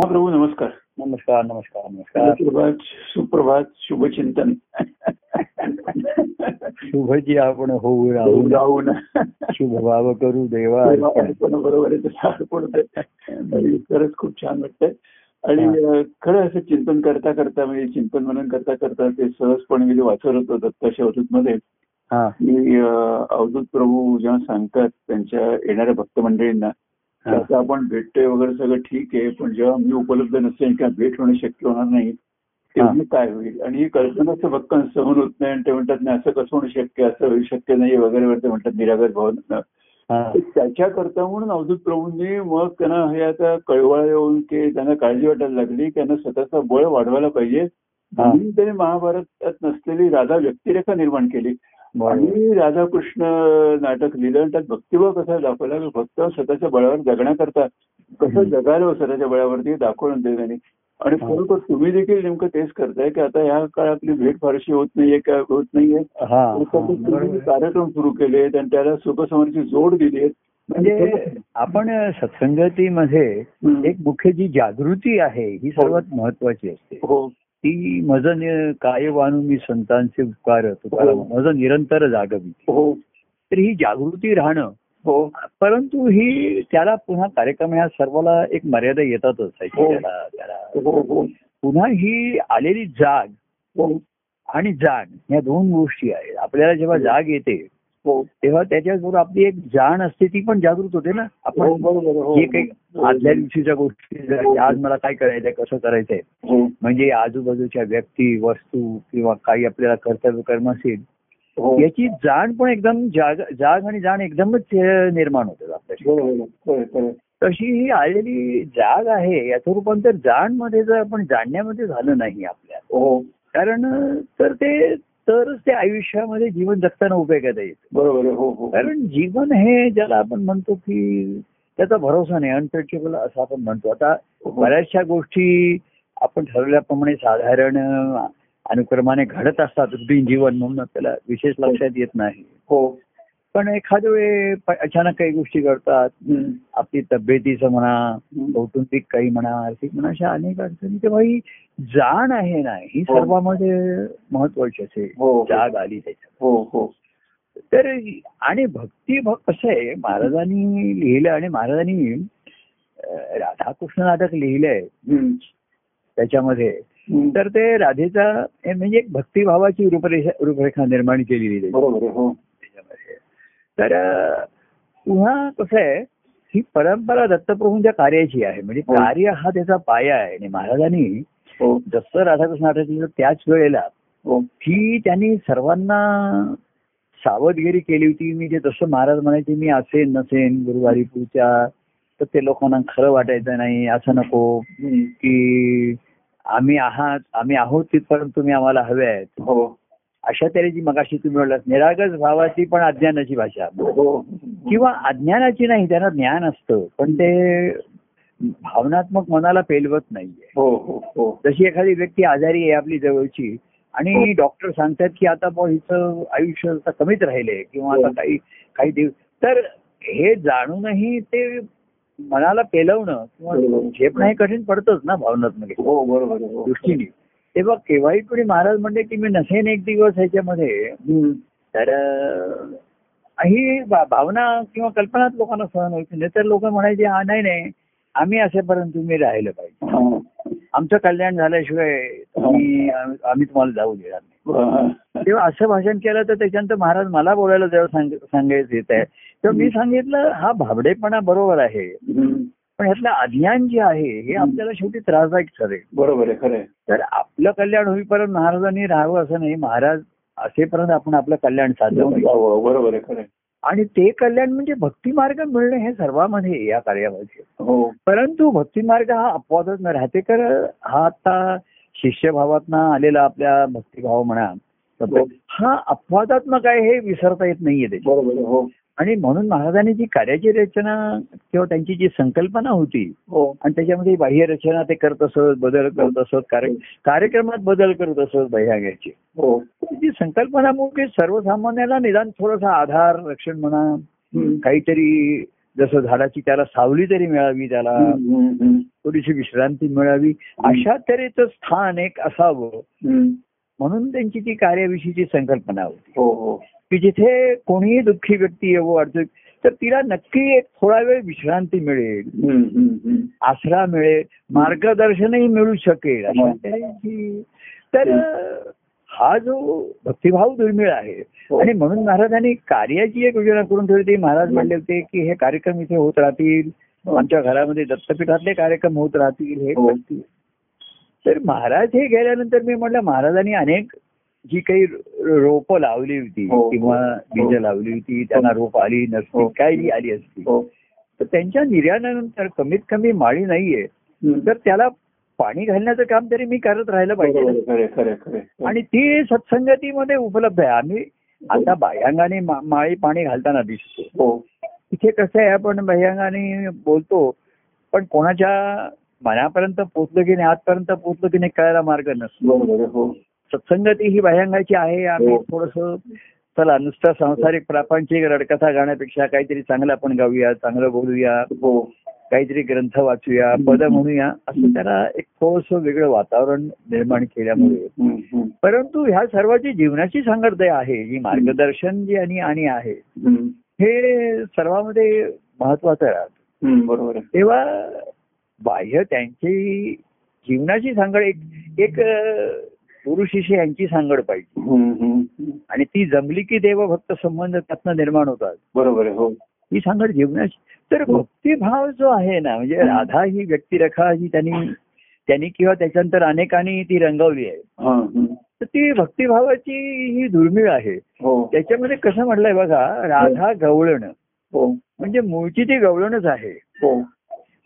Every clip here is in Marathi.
महाप्रभू नमस्कार. नमस्कार नमस्कार नमस्कार. सुप्रभात सुप्रभात शुभचिंतन. शुभ जी आपण होऊ राहू. राहून शुभ भाव करू देवा. अर्पण. पण बरोबर आहे तसं अर्पण खरंच खूप छान वाटतंय. आणि खरं असं चिंतन करता करता म्हणजे चिंतन मनन करता करता ते सहजपणे मी ते वाचत होतो दत्ताच्या अवधूत मध्ये हा अवधूत प्रभू जेव्हा सांगतात त्यांच्या येणाऱ्या भक्त मंडळींना हा. आता आपण भेटतोय वगैरे सगळं ठीक आहे पण जेव्हा मी उपलब्ध नसेल किंवा भेट होणं शक्य होणार नाही तेव्हा. काय होईल आणि ही कल्पनाच भक्क सहन होत नाही आणि ते म्हणतात नाही असं कसं होणं शक्य असं होऊ शक्य नाही वगैरे वगैरे म्हणतात निरागस भावन त्याच्याकरता म्हणून अवधूत प्रभूंनी मग त्यांना हे आता कळवळ येऊन की त्यांना काळजी वाटायला लागली त्यांना स्वतःचा बळ वाढवायला पाहिजे. म्हणून त्यांनी महाभारतात नसलेली राधा व्यक्तिरेखा निर्माण केली. आणि राधाकृष्ण नाटक लिहिलं त्यात भक्तिभाव कसा दाखवला? की भक्त स्वतःच्या बळावर जगण्याकरता कसं. जगायला स्वतःच्या बळावरती दाखवून त्यांनी आणि हा. खरोखर तुम्ही देखील नेमकं तेच करताय की आता ह्या काळात आपली भेट फारशी होत नाहीये काय होत नाहीये? हा हा. कार्यक्रम सुरू केलेत आणि त्याला सुखसमरची जोड दिली म्हणजे आपण सत्संगतीमध्ये. एक मुख्य जी जागृती आहे ही सर्वात महत्वाची असते. हो. ती मज काय वानू मी संतांचे उपकार तुकाराम हो. मज निरंतर जागवी. हो. तर ही जागृती राहणं. हो. परंतु ही त्याला पुन्हा कार्यक्रम ह्या सर्वाला एक मर्यादा येतातच त्याची हो. त्याला त्याला. हो पुन्हा ही आलेली जाग आणि जाण या दोन गोष्टी आहेत. आपल्याला जेव्हा जाग येते तेव्हा त्याच्याबरोबर आपली एक जाण असते ती पण जागृत होते ना. हो, आपण हो. जे काही आदल्या दिवशीच्या गोष्टी आज मला काय करायचंय कसं करायचंय? हो. म्हणजे आजूबाजूच्या व्यक्ती वस्तू किंवा काही आपल्याला कर्तव्य कर्म असेल हो. याची जाण पण एकदम जाग जाग आणि जाण एकदमच निर्माण होते आपल्याशी. तशी ही आलेली जाग आहे याचं रूपांतर जाणमध्ये जर आपण जाणण्यामध्ये झालं नाही आपल्या. हो. कारण तर ते तरच ते आयुष्यामध्ये जीवन जगताना उपयोगात येईल बरोबर हो हो. कारण जीवन हे ज्याला आपण म्हणतो की त्याचा भरोसा नाही अनटचेबल असं आपण म्हणतो. आता हो. बऱ्याचशा गोष्टी आपण ठरवल्याप्रमाणे साधारण अनुक्रमाने घडत असतात जीवन म्हणून आपल्याला विशेष लक्षात येत नाही. हो. पण एखाद्या वेळी अचानक काही गोष्टी घडतात. आपली तब्येतीचं म्हणा. कौटुंबिक काही म्हणा आर्थिक म्हणा अशा अनेक अडचणी तेव्हा ही जाण आहे ना ही हो. सर्वांमध्ये महत्वाची असे हो. जाग आली त्याच्यात हो हो तर आणि भक्ती कसं आहे महाराजांनी लिहिलं आणि महाराजांनी राधाकृष्ण नाटक लिहिलंय. त्याच्यामध्ये. तर ते राधेचा हे म्हणजे एक भक्तिभावाची रूपरेषा रूपरेखा निर्माण केलेली आहे बरोबर आहे, हो त्याच्यामध्ये तर पुन्हा कसं आहे ही परंपरा दत्तप्रभूंच्या कार्याची आहे. म्हणजे हो. कार्य हा त्याचा पाया आहे. आणि महाराजांनी हो. जसं राधाकृष्ण लिहिलं त्याच वेळेला हो. की त्यांनी सर्वांना सावधगिरी केली होती. मी जे जसं महाराज म्हणायचे मी असेन नसेन गुरुवारी पुढच्या तर ते लोकांना खरं वाटायचं नाही असं नको. की आम्ही आहात आम्ही आहोत तिथपर्यंत तुम्ही आम्हाला हवे आहेत. हो. अशा तऱ्हेची मगाशी तुम्ही म्हणलात निरागस भावाची पण अज्ञानाची भाषा. हो. किंवा अज्ञानाची नाही त्यांना ज्ञान असतं पण ते भावनात्मक मनाला पेलवत नाहीये. हो हो हो. जशी एखादी व्यक्ती आजारी आहे आपली जवळची आणि डॉक्टर सांगतात की आता हिचं आयुष्य आता कमीच राहिले किंवा आता. काही काही दिवस तर हे जाणूनही ते मनाला पेलवणं किंवा. झेपणं हे कठीण पडतंच ना भावनात्मक. दृष्टीने. तेव्हा केव्हाही कोणी महाराज म्हणले की मी नसेन एक दिवस ह्याच्यामध्ये. तर ही भावना किंवा कल्पनाच लोकांना सहन व्हायची नाही तर लोक म्हणायचे हा नाही नाही आम्ही असेपर्यंत तुम्ही राहिलं पाहिजे. आमचं कल्याण झाल्याशिवाय तुम्ही आम्ही तुम्हाला जाऊ देणार नाही. तेव्हा असं भाषण केलं तर त्याच्यानंतर महाराज मला बोलायला जेव्हा सांग- सांगायचं येत आहे तेव्हा मी सांगितलं हा भाबडेपणा बरोबर आहे. पण ह्यातलं अज्ञान जे आहे हे आपल्याला शेवटी त्रासदायक ठरेल बरोबर आहे खरं तर आपलं कल्याण होईपर्यंत महाराजांनी राहावं असं नाही महाराज असेपर्यंत आपण आपलं कल्याण साधलं पाहिजे. हो, बरोबर आहे खरं आणि ते कल्याण म्हणजे भक्ती मार्ग मिळणे हे सर्वांमध्ये या कार्यामध्ये. हो. परंतु भक्ती मार्ग हा अपवादच न राहते कर हा आता शिष्यभावातनं आलेला आपल्या भक्तिभाव म्हणा हो. हा अपवादात्मक आहे हे विसरता येत नाहीये त्याची बरोबर आहे हो. आणि म्हणून महाराजांनी जी कार्याची रचना किंवा त्यांची जी संकल्पना होती हो. आणि त्याच्यामध्ये बाह्य रचना ते करत असत बदल करत असत कार्य कार्यक्रमात बदल करत असत बह्याग्याची हो. जी संकल्पना मुळे सर्वसामान्याला निदान थोडासा आधार रक्षण म्हणा. काहीतरी जसं झाडाची त्याला सावली तरी मिळावी त्याला थोडीशी विश्रांती मिळावी अशा तऱ्हेचं स्थान एक असावं. म्हणून त्यांची ती कार्याविषयीची संकल्पना होती हो हो की जिथे कोणीही दुःखी व्यक्ती येवो अडचण तर तिला नक्की एक थोडा वेळ विश्रांती मिळेल. आसरा मिळेल मार्गदर्शनही मिळू शकेल हो. तर हा जो भक्तिभाव दुर्मिळ आहे. आणि म्हणून महाराजांनी कार्याची एक योजना करून ठेवली होती महाराज म्हणले होते की हे कार्यक्रम इथे होत राहतील. आमच्या घरामध्ये दत्तपीठातले कार्यक्रम होत राहतील हे हो. करतील तर महाराज हे गेल्यानंतर मी म्हटलं महाराजांनी अनेक जी काही रोपं लावली होती हो. किंवा बीज लावली होती त्यांना रोप आली हो. नसती काही आली असती. हो. तर त्यांच्या निर्याणानंतर कमीत कमी माळी नाहीये. तर त्याला पाणी घालण्याचं काम तरी मी करत राहिलं पाहिजे आणि ती सत्संगतीमध्ये उपलब्ध आहे. आम्ही आता बाह्यांगाने माळी पाणी घालताना दिसतो. हो. इथे कसं आहे आपण बाह्यांगाने बोलतो पण कोणाच्या मनापर्यंत पोचलं की नाही आजपर्यंत पोचलं की नाही कळायला मार्ग नसतो हो. सत्संगती ही बाह्यांगाची आहे आम्ही हो. थोडस चला नुसतं सांसारिक प्रापंचिक रडकथा गाण्यापेक्षा काहीतरी चांगलं आपण गाऊया चांगलं बोलूया हो. काहीतरी ग्रंथ वाचूया पद म्हणूया असं त्याला एक थोडस वेगळं वातावरण निर्माण केल्यामुळे. परंतु ह्या सर्वाची जीवनाची सांगड आहे जी मार्गदर्शन जी आणि आणि आहे हे सर्वांमध्ये महत्वाचं राहतं बरोबर आहे. तेव्हा बाह्य त्यांची जीवनाची सांगड एक एक गुरु शिष्य यांची सांगड पाहिजे. आणि ती जमली की देव भक्त संबंध त्यातनं निर्माण होतात. बरोबर हो. ही सांगड जीवनाची तर भक्तिभाव जो आहे ना म्हणजे राधा ही व्यक्तिरेखा ही त्यांनी त्यांनी किंवा त्याच्यानंतर अनेकांनी ती रंगवली आहे. हा. तर ती भक्तिभावाची ही दुर्मिळ आहे. हो. त्याच्यामध्ये कसं म्हटलंय बघा राधा गवळण. हो. म्हणजे मूळची ती गवळणच आहे. हो.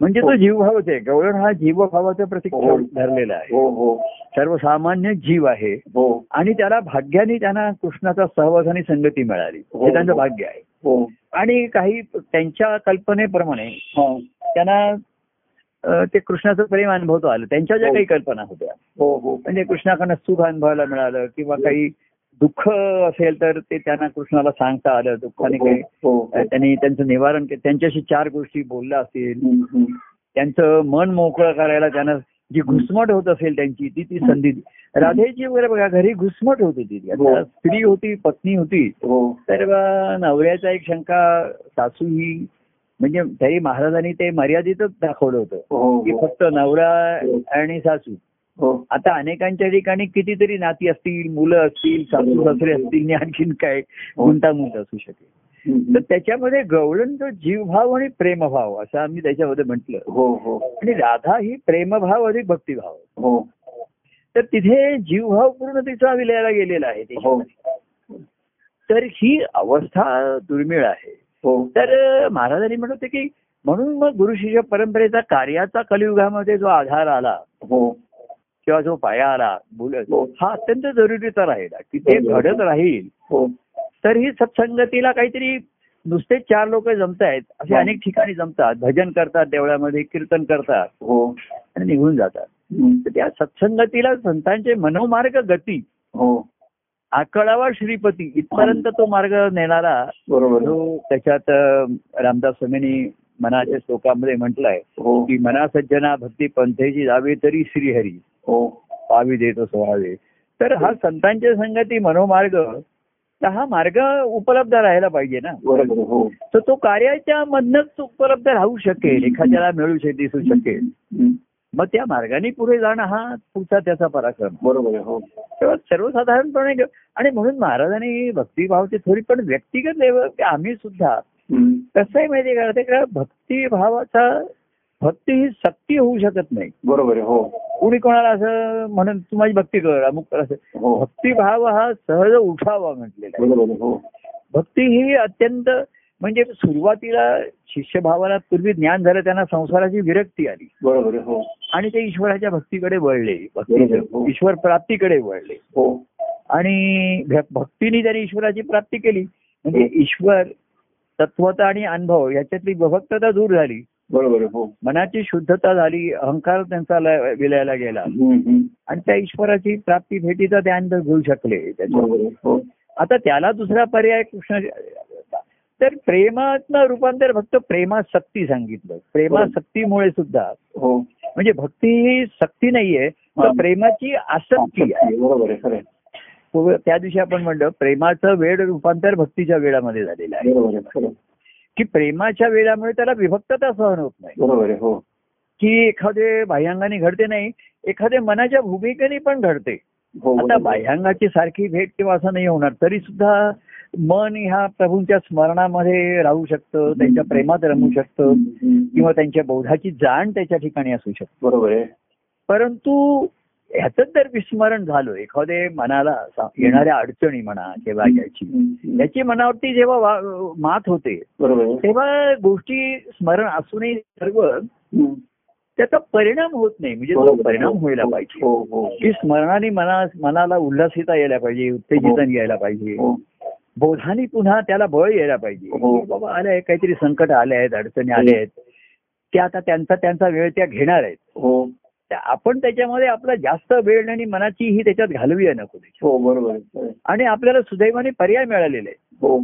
म्हणजे तो जीवभावच आहे. गवळण हा जीवभावाचं प्रतीक हो. धरलेला आहे. हो हो. सर्वसामान्य जीव आहे. हो. आणि त्याला भाग्याने त्यांना कृष्णाचा सहवास आणि संगती मिळाली. हो. हे त्यांचं भाग्य आहे. हो. आणि काही त्यांच्या कल्पनेप्रमाणे हा. त्यांना ते कृष्णाचं प्रेम अनुभवतो आलं. त्यांच्या ज्या हो. काही कल्पना होत्या. हो हो. म्हणजे कृष्णाकडनं सुख अनुभवायला मिळालं किंवा काही दुःख असेल तर ते त्यांना कृष्णाला सांगता आलं. दुःखाने काही हो अ, त्यांनी त्यांचं निवारण केलं त्यांच्याशी चार गोष्टी बोलल्या हम्म. त्यांचं मन मोकळं करायला त्यांना जी घुसमट होत असेल त्यांची ती ती संधी राधेची वगैरे बघा घरी घुसमट होत ती. हो. स्त्री होती पत्नी होती. हो. तर नवऱ्याचा एक शंका सासू ही म्हणजे तरी महाराजांनी ते मर्यादितच दाखवलं होतं. हो की फक्त नवरा आणि सासू. हो आता अनेकांच्या ठिकाणी कितीतरी नाती असतील मुलं असतील सासू सासरे असतील आणि आणखीन काय गुंतागुंत असू शकेल. तर त्याच्यामध्ये गवळण जो जीवभाव आणि प्रेमभाव असं आम्ही त्याच्यामध्ये म्हटलं. हो हो. आणि राधा ही प्रेमभाव अधिक भक्तिभाव. हो. तर तिथे जीवभाव पूर्ण तिचा विलयाला गेलेला आहे हो. त्याच्यामध्ये. तर ही अवस्था दुर्मिळ आहे. हो. तर महाराजांनी म्हणत होते की म्हणून मग गुरु शिष्य परंपरेचा कार्याचा कलियुगामध्ये जो आधार आला हो. किंवा जो पाया आला बोलत हो. हा अत्यंत जरुरीचा राहिला की ते घडत राहील हो. तर ही सत्संगतीला काहीतरी नुसते चार लोक जमतायत असे हो. अनेक ठिकाणी जमतात. भजन करतात देवळामध्ये कीर्तन करतात. हो. आणि निघून जातात. त्या सत्संगतीला संतांचे मनोमार्ग गती. हो. आकळावा श्रीपती इथपर्यंत तो मार्ग नेणारा. जो त्याच्यात रामदास स्वामींनी मनाच्या श्लोकामध्ये म्हटलंय हो. की मना सज्जना भक्ती पंथेची जावे तरी श्रीहरी. हो पावी देतो सोहावे तर हा संतांच्या संगती मनोमार्ग तर हा मार्ग उपलब्ध राहायला पाहिजे ना. हो तर तो कार्याच्या मधनच उपलब्ध राहू शकेल एखाद्याला मिळू शकेल दिसू शकेल. मग त्या मार्गाने पुढे जाणं हा पुढचा त्याचा पराक्रम बरोबर आहे. हो तेव्हा सर्वसाधारणपणे आणि म्हणून महाराजांनी भक्तिभावची थोडी पण व्यक्तिगत लेवल आम्ही सुद्धा. कसं आहे माहितीये का ते भक्तिभावाचा भक्ती ही सक्ती होऊ शकत नाही बरोबर आहे. हो कुणी कोणाला असं म्हणून तू माझी भक्ती कर अमुक कर असं. हो. भक्तिभाव हा सहज उठावा म्हटलेला. हो. भक्ती ही अत्यंत म्हणजे सुरुवातीला शिष्यभावाला पूर्वी ज्ञान झालं त्यांना संसाराची विरक्ती आली. बरोबर. हो. आणि ते ईश्वराच्या भक्तीकडे वळले. भक्ती ईश्वर प्राप्तीकडे वळले. हो. आणि भक्तीने त्यांनी ईश्वराची प्राप्ती केली म्हणजे ईश्वर तत्वता आणि अनुभव याच्यातली विभक्तता दूर झाली बरोबर. हो. मनाची शुद्धता झाली अहंकार त्यांचा लय- विलयाला गेला. आणि त्या ईश्वराची प्राप्ती भेटीचा ध्यान घेऊ शकले त्याच्यावर. बरोबर आहे. हो. आता त्याला दुसरा पर्याय कृष्ण तर प्रेमातनं रूपांतर फक्त प्रेमासक्ती सांगितलं. प्रेमासक्तीमुळे सुद्धा. हो. म्हणजे भक्ती ही सक्ती नाहीये तर. प्रेमाची आसक्ती आहे. त्या दिवशी आपण म्हणलं प्रेमाचं वेळ रूपांतर भक्तीच्या वेळामध्ये झालेलं आहे. की प्रेमाच्या वेळामुळे त्याला विभक्तता सहन होत नाही बरोबर आहे हो की एखादे बाह्यांगाने घडते नाही एखाद्या मनाच्या भूमिकेने पण घडते हो आता बरोबर आहे. बाह्यांगाची सारखी भेट किंवा असं नाही होणार तरी सुद्धा मन ह्या प्रभूंच्या स्मरणामध्ये राहू शकतं त्यांच्या प्रेमात रमू शकतं. किंवा त्यांच्या बौद्धाची जाण त्याच्या ठिकाणी असू शकते बरोबर आहे परंतु ह्याचं जर विस्मरण झालं. एखादे मनाला येणाऱ्या अडचणी म्हणा किंवा याची. याची मनावरती जेव्हा मात होते तेव्हा गोष्टी स्मरण असूनही सर्व. त्याचा परिणाम होत नाही. म्हणजे तो. परिणाम व्हायला पाहिजे. हो. हो. की स्मरणाने मना मनाला उल्हासिता यायला पाहिजे उत्तेजितन यायला पाहिजे. हो. बोधाने पुन्हा त्याला बळ यायला पाहिजे. हो. बाबा आले काहीतरी संकट आले आहेत अडचणी आल्या आहेत. ते आता त्यांचा त्यांचा वेळ त्या घेणार आहेत. हो. आपण त्याच्यामध्ये आपला जास्त वेळ आणि मनाची ही त्याच्यात घालवी नको त्याच्यात. हो बरोबर आहे खरं आहे. आणि आपल्याला सुदैवाने पर्याय मिळालेले आहे हो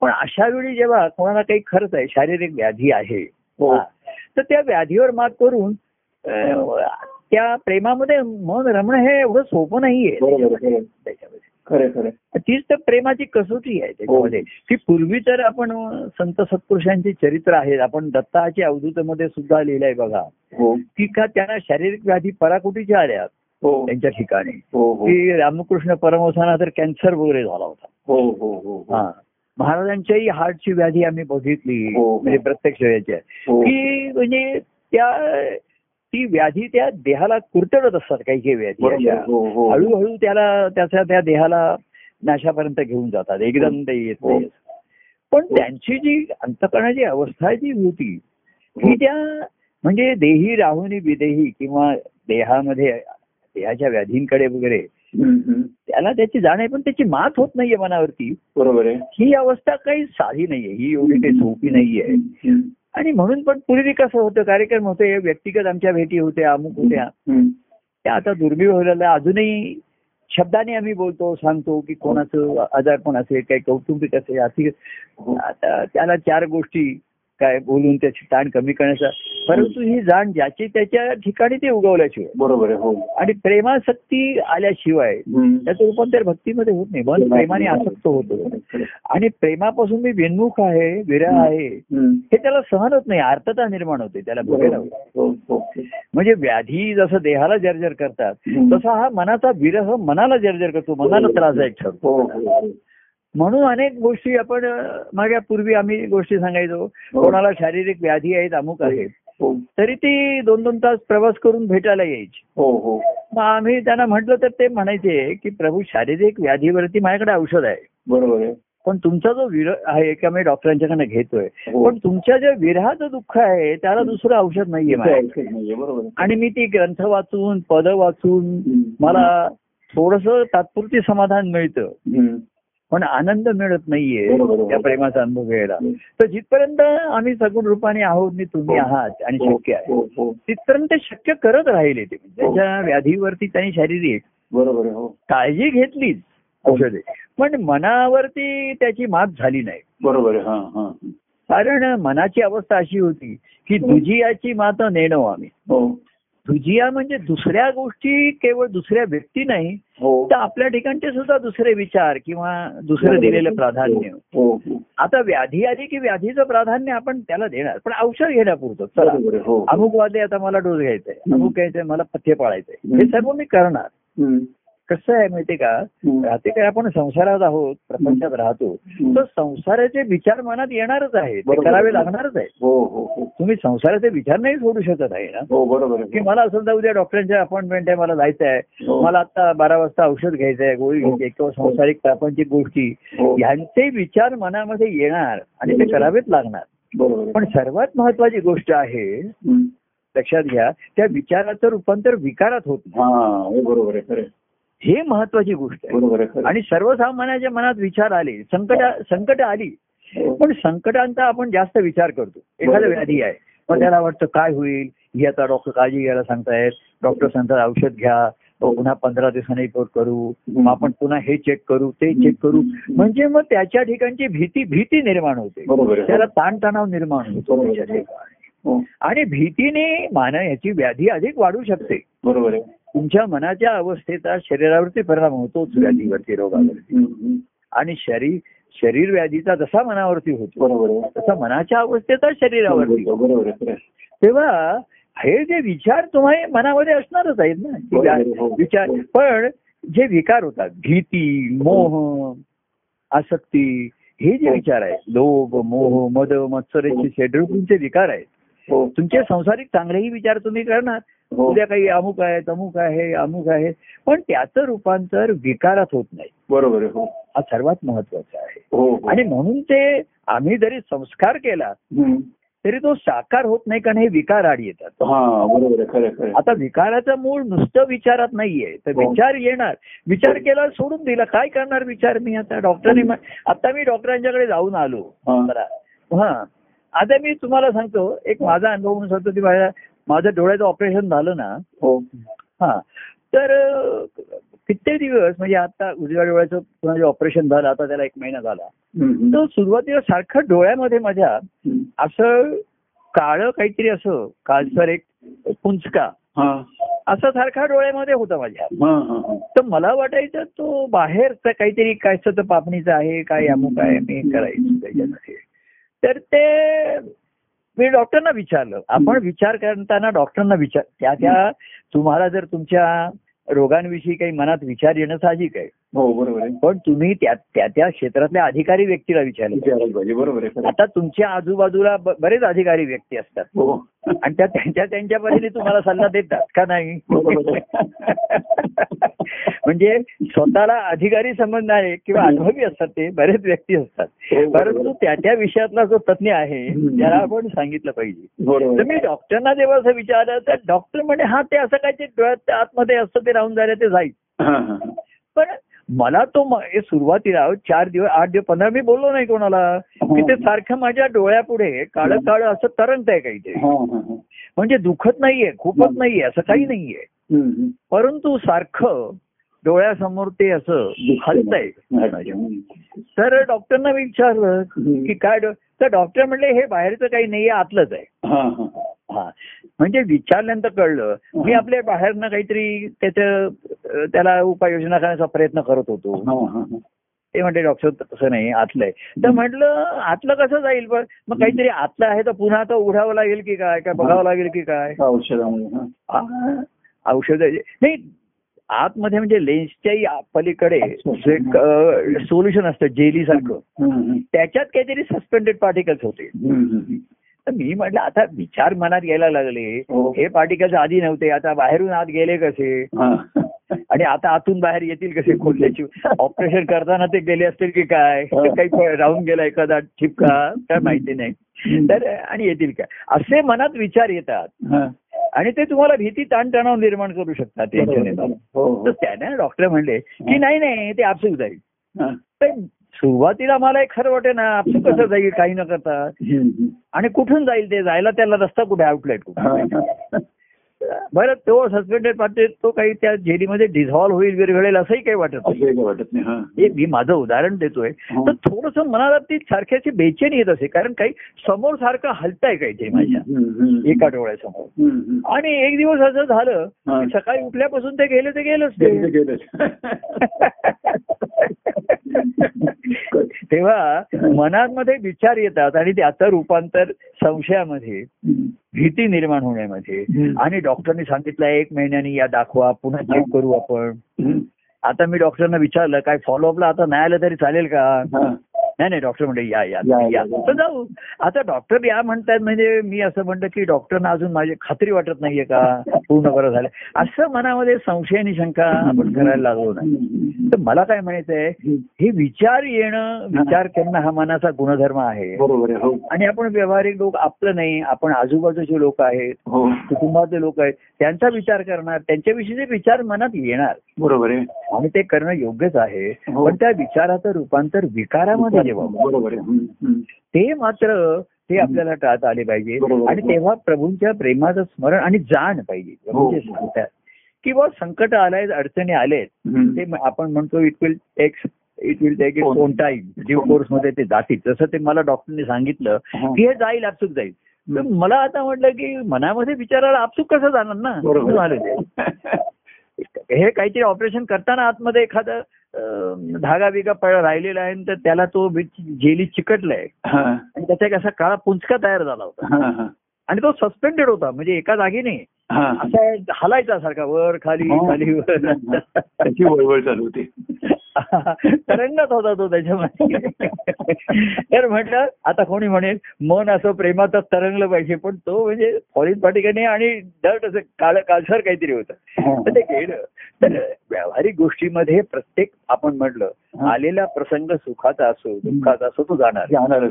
पण अशा वेळी जेव्हा कोणाला काही खर्च आहे शारीरिक व्याधी आहे हो हा, तर त्या व्याधीवर मात करून त्या प्रेमामध्ये मन रमणं हे एवढं सोपं नाहीये आहे, आहे. त्याच्यामध्ये खरं खरं. तीच तर प्रेमाची कसोटी आहे त्याच्यामध्ये. की पूर्वी तर आपण संत सत्पुरुषांची चरित्र आहेत. आपण दत्ताच्या अवधूतमध्ये सुद्धा लिहिलंय बघा. हो. की का त्यांना शारीरिक व्याधी पराकुटीच्या आल्या हो. त्यांच्या ठिकाणी. हो हो. की रामकृष्ण परमहंसांना तर कॅन्सर वगैरे झाला होता. हो हो हो हो. हा. महाराजांच्याही हार्टची व्याधी आम्ही बघितली. हो, हो. म्हणजे प्रत्यक्ष हो. की म्हणजे त्या ती व्याधी त्या देहाला कुरतडत असतात काही काही व्याधी. हो हो. हळूहळू त्याला त्याच्या त्या देहाला नाशापर्यंत घेऊन जातात. एकदम ते येत नाही. पण त्यांची जी अंतकरणाची अवस्था जी होती ही. त्या म्हणजे देही राहुनी विदेही किंवा देहामध्ये देहाच्या व्याधींकडे वगैरे. त्याला त्याची जाण आहे पण त्याची मात होत नाहीये मनावरती. बरोबर आहे. ही अवस्था काही साधी नाहीये. ही एवढी काही सोपी नाहीये. आणि म्हणून पण पूर्वी कसं होतं कार्यक्रम होते व्यक्तिगत आमच्या भेटी होत्या अमुक होत्या. त्या आता दुर्मिळ व्हायला अजूनही शब्दाने आम्ही बोलतो सांगतो की कोणाचं आजारपण असेल काही कौटुंबिक असेल आर्थिक हो. आता त्याला चार गोष्टी काय बोलून त्याची ताण कमी करण्याचा. परंतु ही जाण ज्याची त्याच्या ठिकाणी ते उगवल्याशिवाय. बरोबर हो. आणि प्रेमासक्ती आल्याशिवाय. त्याचं रूपांतर भक्तीमध्ये होत नाही. मन प्रेमाने आसक्त होतो. आणि प्रेमापासून मी विन्मुख आहे विरह आहे. हे त्याला सहन होत नाही. आर्तता निर्माण होते त्याला बघायला होतं. हो हो. म्हणजे व्याधी जसं देहाला जर्जर करतात. तसा हा मनाचा विरह मनाला जर्जर करतो. मनाला त्रासदायक ठरतो. म्हणून अनेक गोष्टी आपण मागे पूर्वी आम्ही गोष्टी सांगायचो. कोणाला शारीरिक व्याधी आहेत अमुक आहेत. हो. तरी ती दोन दोन तास प्रवास करून भेटायला यायची. हो हो. मग आम्ही त्यांना म्हटलं तर ते म्हणायचे की प्रभू शारीरिक व्याधीवरती माझ्याकडे औषध आहे. बरोबर आहे. पण तुमचा जो विरह आहे का मी डॉक्टरांच्याकडे घेतोय हो. पण तुमच्या जे विरहाचं दुःख आहे त्याला दुसरं औषध नाहीये. आणि मी ती ग्रंथ वाचून पद वाचून. मला थोडस तात्पुरती समाधान मिळतं. पण आनंद मिळत नाहीये. त्या प्रेमाचा अनुभव घ्यायला. हम्म. तर जिथपर्यंत आम्ही सगुण रूपाने आहोत आणि तुम्ही हो. आहात आणि हो, शक्य आहे हो. हो. तिथपर्यंत ते शक्य करत राहिले ते. त्याच्या व्याधीवरती त्यांनी शारीरिक बरोबर हो. काळजी घेतलीच औषधे. पण मनावरती त्याची मात झाली नाही. बरोबर हा हा. कारण मनाची अवस्था अशी होती की दुजियाची मात नेणं आम्ही. दुजिया म्हणजे दुसऱ्या गोष्टी केवळ दुसऱ्या व्यक्ती नाही हो. तर आपल्या ठिकाणचे सुद्धा दुसरे विचार किंवा दुसरं दिलेलं प्राधान्य. हो हो आता व्याधी आली की व्याधीचं प्राधान्य आपण त्याला देणार पण औषध घेण्यापुरतं. चला. हो अमुक वादे आता मला डोस घ्यायचाय. अमुक घ्यायचंय मला पथ्य पाळायचंय. हे. सर्व मी करणार. कसं आहे माहितीये का. राहते काय आपण संसारात आहोत प्रपंचात राहतो. तर संसाराचे विचार मनात येणारच आहेत बरोबर. करावे लागणारच आहेत हो हो हो तुम्ही संसाराचे विचार नाही सोडू शकत आहे ना बरोबर आहे की मला असं जाऊ उद्या डॉक्टरांच्या अपॉइंटमेंट आहे मला जायचं आहे. मला आता बारा वाजता औषध घ्यायचं आहे गोळी घ्यायची आहे किंवा संसारिक प्रापंचिक गोष्टी यांचे विचार मनामध्ये येणार आणि ते करावेच लागणार आहे. पण सर्वात महत्वाची गोष्ट आहे. लक्षात घ्या त्या विचाराचं रूपांतर विकारात होत नाही. बरोबर आहे आहे. हे महत्वाची गोष्ट आहे. आणि सर्वसामान्याच्या मनात विचार आले संकट संकट आली हो. पण संकटांचा आपण जास्त विचार करतो. एखादा व्याधी आहे पण त्याला वाटतं काय होईल? ही आता डॉक्टर काळजी घ्यायला सांगतायत. डॉक्टर सांगतात औषध घ्या. हो. पुन्हा पंधरा दिवसांनी रिपोर्ट करू. मग आपण पुन्हा हे चेक करू ते चेक करू. म्हणजे मग त्याच्या ठिकाणची भीती भीती निर्माण होते. त्याला ताणतणाव निर्माण होतो. त्याच्या ठिकाणी. हो. आणि भीतीने मान याची व्याधी अधिक वाढू शकते बरोबर आहे तुमच्या मनाच्या अवस्थेचा शरीरावरती परिणाम होतोच व्याधीवरती रोगावरती. आणि शरीर शरीर व्याधीचा जसा मनावरती होतो बरोबर तसा मनाच्या अवस्थेचा शरीरावरती होतो. बरोबर. तेव्हा हे जे विचार तुम्हाला मनामध्ये असणारच आहेत ना हो. विचार पण जे विकार होतात भीती मोह आसक्ती हे जे हो. विचार आहेत लोभ मोह मद मत्सरेची शेड्रुकींचे विकार आहेत हो तुमचे संसारिक चांगलेही विचार तुम्ही करणार. हो. उद्या काही अमुक आहे तमुक आहे अमुक आहे. पण त्याचं रूपांतर विकारात होत नाही. बरोबर हो. हा सर्वात महत्त्वाचा आहे. हो हो. आणि म्हणून ते आम्ही जरी संस्कार केला. तरी तो साकार होत नाही कारण हे विकार आड येतात. हा. आता विकाराचं मूळ नुसतं विचारात नाहीये. तर हो. विचार येणार. विचार केला सोडून दिला. काय करणार विचार? मी आता डॉक्टरने आता मी डॉक्टरांच्याकडे जाऊन आलो. हा. आता मी तुम्हाला सांगतो एक माझा अनुभव म्हणून सांगतो की माझ्या माझं डोळ्याचं ऑपरेशन झालं ना. हो. हा. तर कित्येक दिवस म्हणजे आता उजव्या डोळ्याचं ऑपरेशन झालं आता त्याला एक महिना झाला. तर सुरुवातीला सारखं डोळ्यामध्ये माझ्या. असं काळं काहीतरी असं काळसर एक पुंचका असा सारखा डोळ्यामध्ये होता माझ्या. तर मला वाटायचं तो बाहेरचा काहीतरी काय तर पापणीचा आहे काय अमुक आहे मी करायचं त्याच्यामध्ये तर ते मी डॉक्टरना विचारलं. आपण विचार करताना डॉक्टरांना विचार त्या त्या तुम्हाला जर तुमच्या रोगांविषयी काही मनात विचार येणं साहजिक आहे. हो बरोबर आहे. पण तुम्ही त्या त्या त्या क्षेत्रातल्या अधिकारी व्यक्तीला विचारलं पाहिजे. बरोबर आहे. आता तुमच्या आजूबाजूला बरेच अधिकारी व्यक्ती असतात. हो. आणि त्या त्यांच्या त्यांच्या परीने तुम्हाला सल्ला देतात का नाही? म्हणजे स्वतःला अधिकारी समजणारे किंवा अनुभवी असतात ते बरेच व्यक्ती असतात. हो, परंतु त्या त्या विषयातला जो तज्ञ आहे. त्याला आपण सांगितलं पाहिजे. तर मी डॉक्टरना जेव्हा असं विचारलं तर डॉक्टर म्हणजे हा ते असं काय ते डोळ्यात आतमध्ये असतं ते राहून जायला ते जाईल. पण मला तो हे सुरुवातीला चार दिवस आठ दिवस पंधरा मी बोललो नाही कोणाला. की ते सारखं माझ्या डोळ्यापुढे काळं काळं असं तरंगत आहे काहीतरी हा, हा, हा. म्हणजे दुखत नाहीये खूपच नाहीये असं काही नाहीये. परंतु सारखं डोळ्यासमोर ते असं हलतंय हम्म. तर डॉक्टरना विचारलं. की काय तर डॉक्टर म्हणले हे बाहेरचं काही नाहीये आतलंच आहे. हा, म्हणजे विचारल्यानंतर कळलं मी आपल्या बाहेरनं काहीतरी त्याचं अं, त्याला उपाययोजना करण्याचा प्रयत्न करत होतो. ते म्हणते डॉक्टर तसं नाही आतलं आहे. तर म्हटलं आतलं कसं जाईल पण? मग काहीतरी आतलं आहे तर पुन्हा तो उघडावं लागेल की काय? काय बघावं लागेल की काय? औषधामुळे. औषध नाही आतमध्ये म्हणजे लेन्सच्याही पलीकडे सोल्युशन असतं जेली सारखं. त्याच्यात काहीतरी सस्पेंडेड पार्टिकल्स होते. तर मी म्हटलं आता विचार मनात यायला लागले. हो. हे पार्टिकल्स आधी नव्हते आता बाहेरून आत गेले कसे. आणि आता आतून बाहेर येतील कसे खोदल्याची ऑपरेशन करताना ते गेले असतील की काय. काही राहून गेला एखादा ठिपका काय माहिती नाही. तर आणि येतील काय? असे मनात विचार येतात. आणि ते तुम्हाला भीती ताणतणाव निर्माण करू शकतात हो, हो. त्याने डॉक्टर म्हणले की नाही नाही ते आपसूक जाईल सुरुवातीला मला एक खरं वाटे ना आपसूक कसं जाईल काही न करता. आणि कुठून जाईल ते जायला त्याला रस्ता कुठे आउटलेट कुठे. बरं तो सस्पेंडेड पार्टी तो काही त्या जेलीमध्ये डिझॉल्व्ह होईल विरघळेल असंही काही वाटत नाही असं काही वाटत नाही मी माझं उदाहरण देतोय. तर थोडस मनाला ती सारख्याची बेचैनी येत असे कारण काही समोर सारखं हलताय काहीतरी माझ्या हम्म, हम्म. एका डोळ्यासमोर. आणि एक दिवस असं झालं सकाळी उठल्यापासून ते गेले ते गेलंच गेलं ते ते गेलं. तेव्हा मनामध्ये विचार येतात आणि त्याचं रूपांतर संशयामध्ये. भीती निर्माण होण्यामध्ये. आणि डॉक्टरनी सांगितलं एक महिन्यानी या दाखवा पुन्हा चेक करू आपण. आता मी डॉक्टरना विचारलं काय फॉलोअपला आता नाही आलं तरी चालेल का. नाही नाही डॉक्टर म्हणते या या. तर जाऊ. आता डॉक्टर या म्हणतात म्हणजे मी असं म्हणतं की डॉक्टरना अजून माझी खात्री वाटत नाहीये का? पूर्ण बरं झालं असं मनामध्ये संशय आणि शंका आपण करायला लागलो ना हम्म. तर मला काय म्हणायचंय हे विचार येणं विचार करणं हा मनाचा गुणधर्म आहे. हो. आणि आपण व्यावहारिक लोक आपलं नाही आपण आजूबाजूचे लोक आहेत हो. कुटुंबातले लोक आहेत त्यांचा विचार करणार त्यांच्याविषयीचे विचार मनात येणार. बरोबर आहे. आणि ते करणं योग्यच आहे. हो. पण त्या विचाराचं रूपांतर विकारामध्ये जेव्हा बरोबर. ते मात्र ते आपल्याला टाळता आले पाहिजे. आणि तेव्हा प्रभूंच्या प्रेमाचं स्मरण आणि जाण पाहिजे प्रभू जे हो. सांगतात किंवा संकट आलंय अडचणी आलेत. ते आपण म्हणतो it will take it will take it हो. ओन टाइम ड्यू कोर्समध्ये ते जातील जसं ते मला डॉक्टरने सांगितलं हा. की हे जाईल आपसूक जाईल तर मला आता म्हटलं की मनामध्ये विचारायला आपसूक कसं जाणार ना झालं. हे काहीतरी ऑपरेशन करताना आतमध्ये एखादं धागा बिगा पळ राहिलेला आहे तर त्याला तो जेली चिकटलाय. आणि त्याचा एक असा काळा पुंचका तयार झाला होता. आणि तो सस्पेंडेड होता म्हणजे एका जागी नाही. असा हलायचा सारखा वर खाली हो. खाली वर त्याची वळवळ चालू होती तरंगत होता तो त्याच्यामध्ये तर म्हटलं आता कोणी म्हणेल मन असं प्रेमातच तरंगलं पाहिजे पण तो म्हणजे फॉरेन पाटिकाने आणि दट असं काळ काळसर काहीतरी होतं तर ते गेलं तर व्यावहारिक गोष्टीमध्ये प्रत्येक आपण म्हटलं. आलेला प्रसंग सुखाचा असो दुःखाचा असो तो जाणार.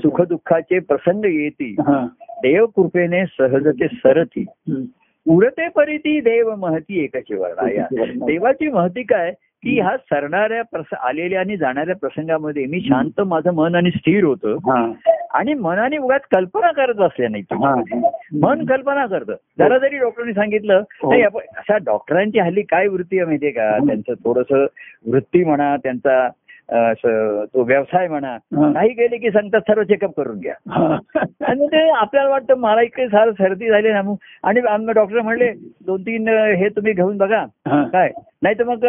सुख दुःखाचे प्रसंग येती हा. देव कृपेने सहजते सरती. उरते परिती देव महती एकाची वर्णाया देवाची महती काय की ह्या सरणाऱ्या आलेल्या आणि जाणाऱ्या प्रसंगामध्ये मी शांत माझं मन आणि स्थिर होतं. हा. आणि मनाने उगाच कल्पना करत असल्या नाही हा. मन कल्पना करतं. जरा जरी डॉक्टरांनी सांगितलं हो. नाही आपण अशा डॉक्टरांची हल्ली काय वृत्ती आहे माहितीये का? त्यांचं थोडस वृत्ती म्हणा त्यांचा तो व्यवसाय म्हणा हा. काही गेले की सांगतात सर्व चेकअप करून घ्या हा. आणि ते आपल्याला वाटतं मला इतके सार सर्दी झाली ना मग आणि आम्ही डॉक्टर म्हणले दोन तीन हे तुम्ही घेऊन बघा हा. काय नाही तर मग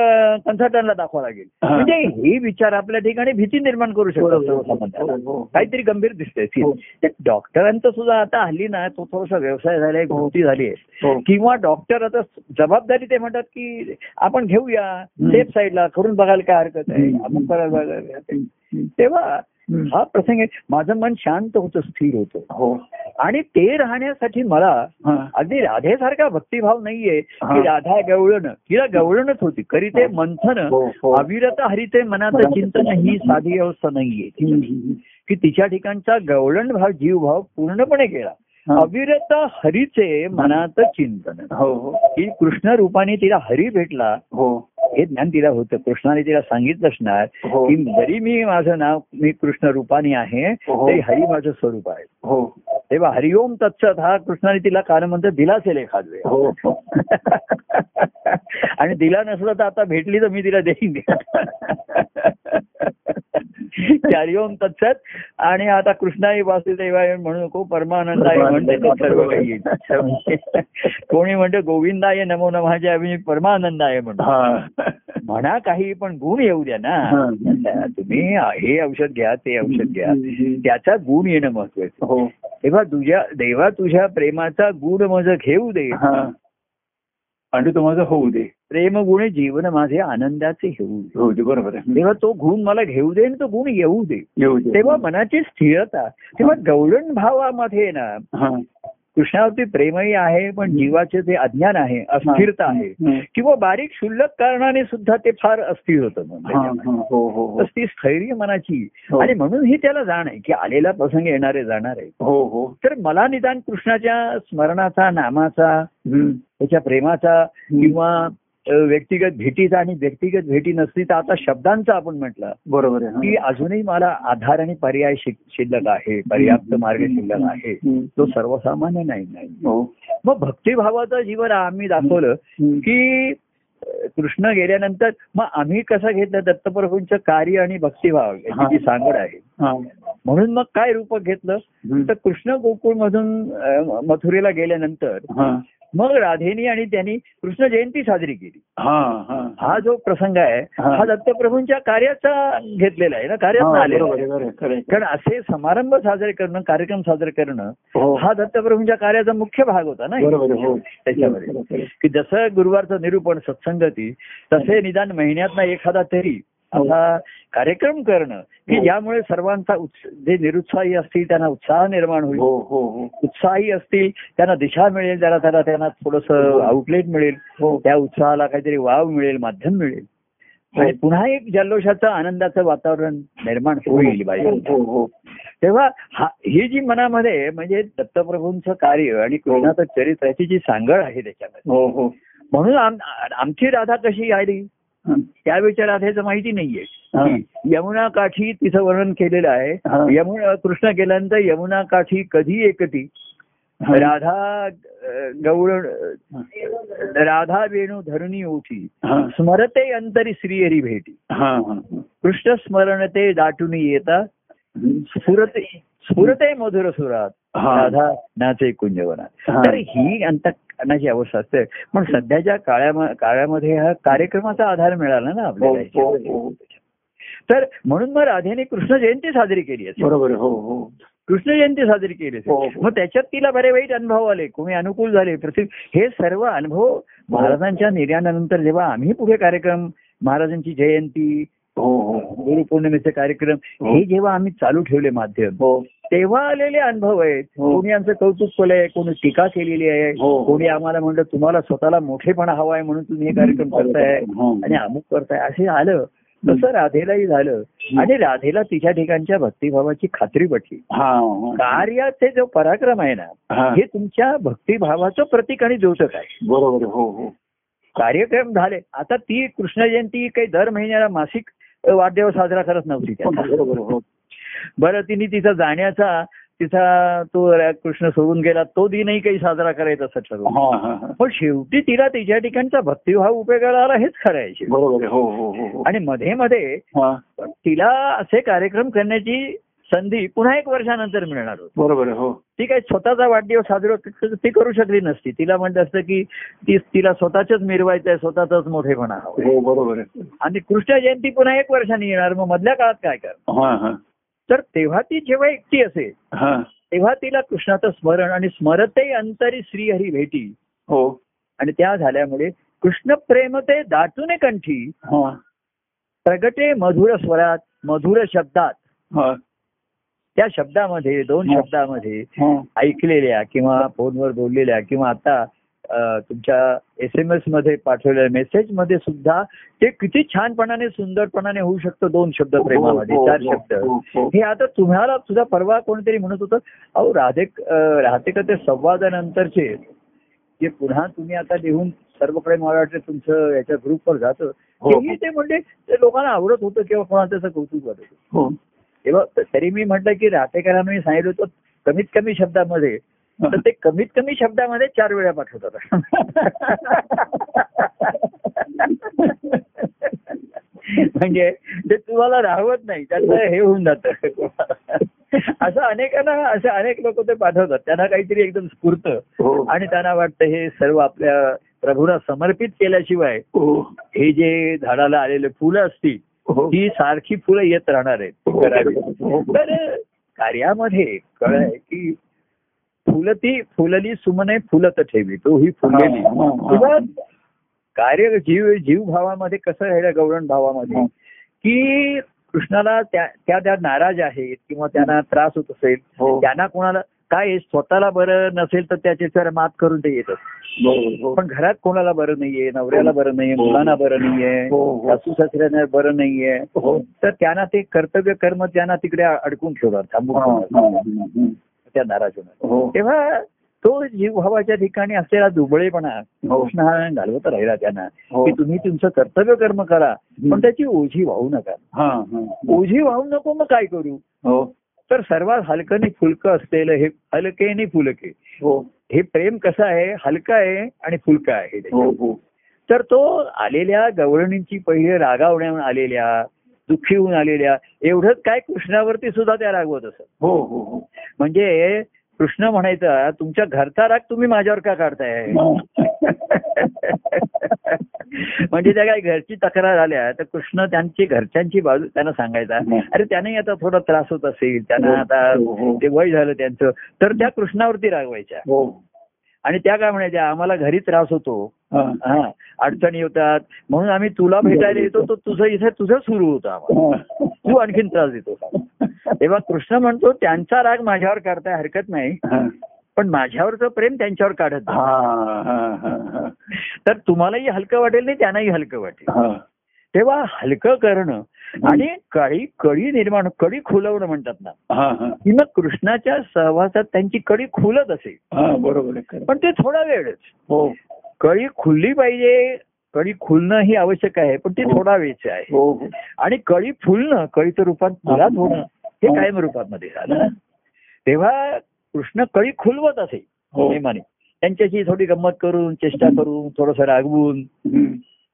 कन्सल्टंटला दाखवा लागेल हा. म्हणजे हे विचार आपल्या ठिकाणी भीती निर्माण करू बरोबर. सर्वसामान्याला. हो, हो. काहीतरी गंभीर दिसतंय हो. ते डॉक्टरांचं सुद्धा आता हल्ली ना तो थोडासा व्यवसाय झालाय हो. वृत्ती झाली आहे हो. किंवा डॉक्टर आता जबाबदारी ते म्हणतात की आपण घेऊया. सेफ साईडला करून बघायला काय हरकत आहे. आपण बघायला. तेव्हा. हा प्रसंग आहे माझं मन शांत होतं स्थिर होतं हो आणि ते राहण्यासाठी मला हा. अगदी राधेसारखा भक्तिभाव नाहीये हा. की राधा गवळण तिला गवळणच होती खरी ते मंथन हो, हो. अविरत हरिते मनाचं चिंतन ही साधी अवस्था नाहीये. की तिच्या ठिकाणचा गवळण भाव जीवभाव पूर्णपणे हा. अविरत हरीचे मनात चिंतन हो हो की कृष्ण रूपाने तिला हरी भेटला हो हे ज्ञान तिला होतं. कृष्णाने तिला सांगितलं असणार हो. की जरी मी माझं नाव मी कृष्ण रूपाने आहे हो. तरी हरी माझं स्वरूप आहे. हो. तेव्हा हरिओम तत्सत हा कृष्णाने तिला कालमंत्र दिला असेल एखाद वेळ आणि दिला नसला तर आता भेटली तर मी तिला देईन. हरिओम तत्सत. आणि आता कृष्णाई वासुदेवाय म्हणू नको परमानंदाय म्हणते सर्व काही. कोणी म्हणते गोविंदाय नमो नमाच्या ऐवजी परमानंदाय म्हणतो. हा. म्हणा काही पण गुण येऊ द्या ना. तुम्ही हे औषध घ्या ते औषध घ्या. त्याचा गुण येणं महत्वाचं हो. तेव्हा तुझ्या देवा तुझ्या प्रेमाचा गुण माझं घेऊ दे. तो माझा होऊ दे. प्रेम गुण जीवन माझे आनंदाचे घेऊ दे. होऊ दे बरोबर आहे. तेव्हा तो गुण मला घेऊ दे आणि तो गुण येऊ दे. येऊ दे. तेव्हा मनाची स्थिरता तेव्हा गवळण भावामध्ये ना हा. कृष्णावरती प्रेमही आहे पण जीवाचे जे अज्ञान आहे अस्थिरता आहे. किंवा बारीक क्षुल्लक कारणाने सुद्धा ते फार अस्थिर होतं हा. हा, हो ती स्थैर्य मनाची. आणि म्हणून ही त्याला जाण आहे की आलेला प्रसंग येणारे जाणार आहे हो हो तर मला निदान कृष्णाच्या स्मरणाचा नामाचा. त्याच्या प्रेमाचा किंवा व्यक्तिगत भेटीचा आणि व्यक्तिगत भेटी नसली तर आता शब्दांचा आपण म्हटलं बरोबर की. अजूनही मला आधार आणि पर्याय शिल्लक आहे पर्याप्त मार्ग शिल्लक आहे. तो सर्वसामान्य नाही नाही हो मग भक्तिभावाचं जीवन आम्ही दाखवलं. की कृष्ण गेल्यानंतर मग आम्ही कसं घेतलं दत्तप्रभूंचं कार्य आणि भक्तिभाव. याची जी सांगड आहे. म्हणून मग काय रूपक घेतलं. तर कृष्ण गोकुळ मधून मथुरेला गेल्यानंतर. मग राधेनी आणि त्यांनी कृष्ण जयंती साजरी केली हा हा हा जो प्रसंग आहे हा. दत्तप्रभूंच्या कार्याचा घेतलेला आहे ना कार्यात आहे. कारण असे समारंभ साजरे करणं कार्यक्रम साजरे करणं हो हा दत्तप्रभूंच्या कार्याचा मुख्य भाग होता ना हो त्याच्यामध्ये. की जसं गुरुवारचं निरूपण सत्संगती तसे निदान महिन्यातला एखादा तरी. असा कार्यक्रम करणं की हो. ज्यामुळे सर्वांचा उत्स- जे निरुत्साही असतील त्यांना उत्साह निर्माण होईल. हो हो हो. उत्साही असतील त्यांना दिशा मिळेल जरा त्याला त्यांना थोडस आउटलेट मिळेल हो. त्या उत्साहाला काहीतरी वाव मिळेल माध्यम मिळेल. हो. आणि पुन्हा एक जल्लोषाचं आनंदाचं वातावरण निर्माण होईल हो हो तेव्हा हा ही जी मनामध्ये म्हणजे दत्तप्रभूंचं कार्य आणि कृष्णाचं चरित्र याची जी सांगड आहे त्याच्यामध्ये. हो हो. म्हणून आम- आमची राधा कशी आली? हा. त्यावेळच्या राधेचं माहिती नाहीये. यमुना काठी तिचं वर्णन केलेलं. आहे. यमुना कृष्ण गेल्यानंतर यमुना काठी कधी एकटी हा. राधा गौळ राधा वेणू धरणी ओठी. स्मरते अंतरी श्रीहरी भेटी. कृष्ण स्मरण ते दाटून येता. स्फुरते स्फुरते मधुर सुरात हा. राधा नाचे कुंजवनात हा. तर ही अंतकरणाची अवस्था असते पण सध्याच्या काळ्या काळामध्ये हा कार्यक्रमाचा आधार मिळाला ना हो, आपल्याला हो, याच्यामध्ये. हो. तर म्हणून मग राधेने कृष्ण जयंती साजरी केली असेल बरोबर आहे. हो हो कृष्ण जयंती साजरी केली हो, हो. मग त्याच्यात तिला बरे वाईट अनुभव आले कोणी अनुकूल झाले प्रति हे सर्व अनुभव महाराजांच्या निर्याणानंतर जेव्हा आम्ही पुढे कार्यक्रम महाराजांची जयंती हो हो गुरुपौर्णिमेचे कार्यक्रम हो. हे जेव्हा आम्ही चालू ठेवले माध्यम हो तेव्हा आलेले अनुभव आहेत. हो. कोणी आमचं कौतुक केलंय कोणी टीका केलेली आहे. हो. कोणी आम्हाला म्हणलं तुम्हाला स्वतःला मोठेपणा हवा आहे म्हणून तुम्ही हे कार्यक्रम करताय हो. आणि अमुक करताय. असे आलं. तसं राधेलाही झालं. आणि राधेला तिच्या ठिकाणच्या भक्तिभावाची खात्री पटली. कार्याचे जो पराक्रम आहे ना हा. तुमच्या भक्तिभावाचं प्रतीक आणि द्योतक आहे. बरोबर आहे. हो हो. कार्यक्रम झाले. आता ती कृष्ण जयंती काही दर महिन्याला मासिक वाढदिवस साजरा करत नव्हती बरं तिने तिचा जाण्याचा तिचा तो कृष्ण सोडून गेला तो दिनही काही साजरा करायचा असं ठरवलं. पण शेवटी तिला तिच्या ठिकाणचा भक्तिभाव उपयोगाला आला हेच खरं आहे. हो हो हो आणि मध्ये मध्ये हा. तिला असे कार्यक्रम करण्याची संधी पुन्हा एक वर्षानंतर मिळणार होती. बरोबर. हो. ती काही स्वतःचा वाढदिवस साजरा ती करू शकली नसती. तिला म्हणत असतं की ती तिला स्वतःच मिरवायचं आहे स्वतःचाच मोठेपणा हवा हो बरोबर आणि कृष्ण जयंती पुन्हा एक वर्षाने येणार मग मधल्या काळात काय कर तर तेव्हा ती जेव्हा एकटी असेल हा. तेव्हा तिला कृष्णाचं स्मरण आणि स्मरते अंतरी श्रीहरी भेटी. हो. आणि त्या झाल्यामुळे कृष्ण प्रेम ते दाटून कंठी. हा. प्रगटे मधुर स्वरात मधुर शब्दात. त्या शब्दामध्ये दोन. शब्दामध्ये ऐकलेल्या किंवा फोनवर बोललेल्या किंवा आता तुमच्या एस एम एसमध्ये पाठवलेल्या मेसेजमध्ये सुद्धा ते किती छानपणाने सुंदरपणाने होऊ शकतं दोन शब्द प्रेमामध्ये हो, चार हो, शब्द. हो, हो. हे आता तुम्हाला तुझा परवा कोणतरी म्हणत होतं अहो राधे राहते का ते संवादानंतरचे? जे पुन्हा तुम्ही आता लिहून सर्वकडे मला वाटतं तुमचं याच्या ग्रुपवर जातं. हो. तेही ते म्हणजे ते लोकांना आवडत होतं किंवा कोणाला त्याचं कौतुक वाटत होतं. हो. तेव्हा तरी मी म्हटलं की राहतेकरांना मी सांगितलं होतं कमीत कमी शब्दामध्ये तर ते कमीत कमी शब्दामध्ये चार वेळा पाठवतात. म्हणजे ते तुम्हाला राहवत नाही त्याचं हे होऊन जातं. असं अनेकांना असं अनेक लोक ते पाठवतात. त्यांना काहीतरी एकदम स्फूर्त हो. आणि त्यांना वाटतं हे सर्व आपल्या प्रभूला समर्पित केल्याशिवाय हो. हे जे झाडाला आलेले फुलं असतील हो. ही सारखी फुलं येत राहणार आहेत तर कार्यामध्ये कळ की फुलती फुलली सुमने फुलत ठेवी. तो ही फुललेली कार्य जीव जीव भावामध्ये कसं आहे गवळण भावामध्ये. की कृष्णाला त्या त्या नाराज आहेत किंवा त्यांना त्रास होत असेल हो. त्यांना कोणाला काय स्वतःला बरं नसेल तर त्याच्यावर मात करून ते येतात. पण घरात कोणाला बरं नाहीये? नवऱ्याला बरं नाहीये? हो. मुलांना बरं नाहीये? हो. सासू सासऱ्यांना बरं नाहीये? हो. तर त्यांना ते कर्तव्य कर्म त्यांना तिकडे अडकून ठेवणार थांबून. त्या नाराज होणार. हो. तेव्हा तो जीवभावाच्या ठिकाणी असलेला दुबळेपणा हो. कृष्ण हा घालवत राहिला त्यांना हो. की तुम्ही तुमचं कर्तव्य कर्म करा पण त्याची ओझी वाहू नका. ओझी वाहू नको मग काय करू? तर सर्वात हलकं फुलकं असलेलं हे हलके आणि फुलके. हो. प्रेम कसं आहे? हलकं आहे आणि फुलकं आहे तर तो आलेल्या गवळणींची पहिले रागावण्याहून आलेल्या दुःखी होऊन आलेल्या एवढंच काय कृष्णावरती सुद्धा त्या रागवत असत. हो हो हो. म्हणजे कृष्ण म्हणायचा तुमच्या घरचा राग तुम्ही माझ्यावर का काढताय? म्हणजे त्या काय घरची तक्रार आल्या तर कृष्ण त्यांची घरच्यांची बाजू त्यांना सांगायचा अरे त्याने आता थोडा त्रास होत असेल त्यांना आता हो, हो. ते वय झालं त्यांचं. तर त्या कृष्णावरती रागवायच्या. हो. आणि त्या काय म्हणायच्या आम्हाला घरी त्रास होतो हा. अडचणी होतात म्हणून आम्ही तुला भेटायला येतो तर तुझं इथे तुझं सुरू होतं आम्हाला तू आणखीन त्रास देतो तेव्हा कृष्ण म्हणतो त्यांचा राग माझ्यावर काढताय हरकत नाही. पण माझ्यावरचं प्रेम त्यांच्यावर काढत. तर तुम्हालाही हलकं वाटेल नाही त्यांनाही हलकं वाटेल. तेव्हा हलकं करणं आणि कळी कळी निर्माण कडी खुलवणं म्हणतात ना. की मग कृष्णाच्या सहवासात त्यांची कडी खुलत असेल बरोबर. पण ते थोडा वेळच हो कळी खुलली पाहिजे कळी खुलणं ही आवश्यक आहे पण ती हो. थोडा वेळच आहे हो हो आणि कळी फुलणं कळीचं रूपात फुलात होणं हे कायम रूपामध्ये झालं तेव्हा कृष्ण कळी खुलवत असे नेमाने त्यांच्याशी थोडी गंमत करून चेष्टा करून थोडस रागवून.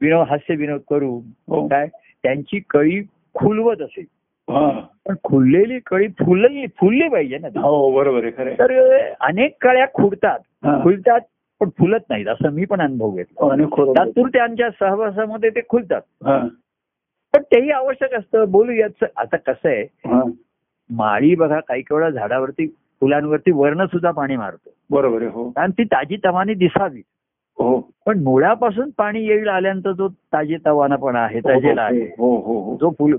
विनोद हास्य विनोद करून काय त्यांची कळी खुलवत असे. पण खुललेली कळी फुलली फुलली पाहिजे ना. हो बरोबर आहे. तर अनेक कळ्या खुडतात. खुलतात पण फुलत नाहीत असं मी पण अनुभव घेतला. हो. तात्पुरत्यांच्या सहवासामध्ये ते खुलतात. हा. पण तेही आवश्यक असतं. बोलूयाच आता कसं आहे. माळी बघा काही वेळा झाडावरती फुलांवरती वर्ण सुद्धा पाणी मारतो. बरोबर आहे हो. कारण ती ताजी तवानी दिसावी. हो. पण मुळापासून पाणी येईल आल्यानंतर जो ताजी तवानापणा आहे ताजेला आहे हो हो हो. जो फुल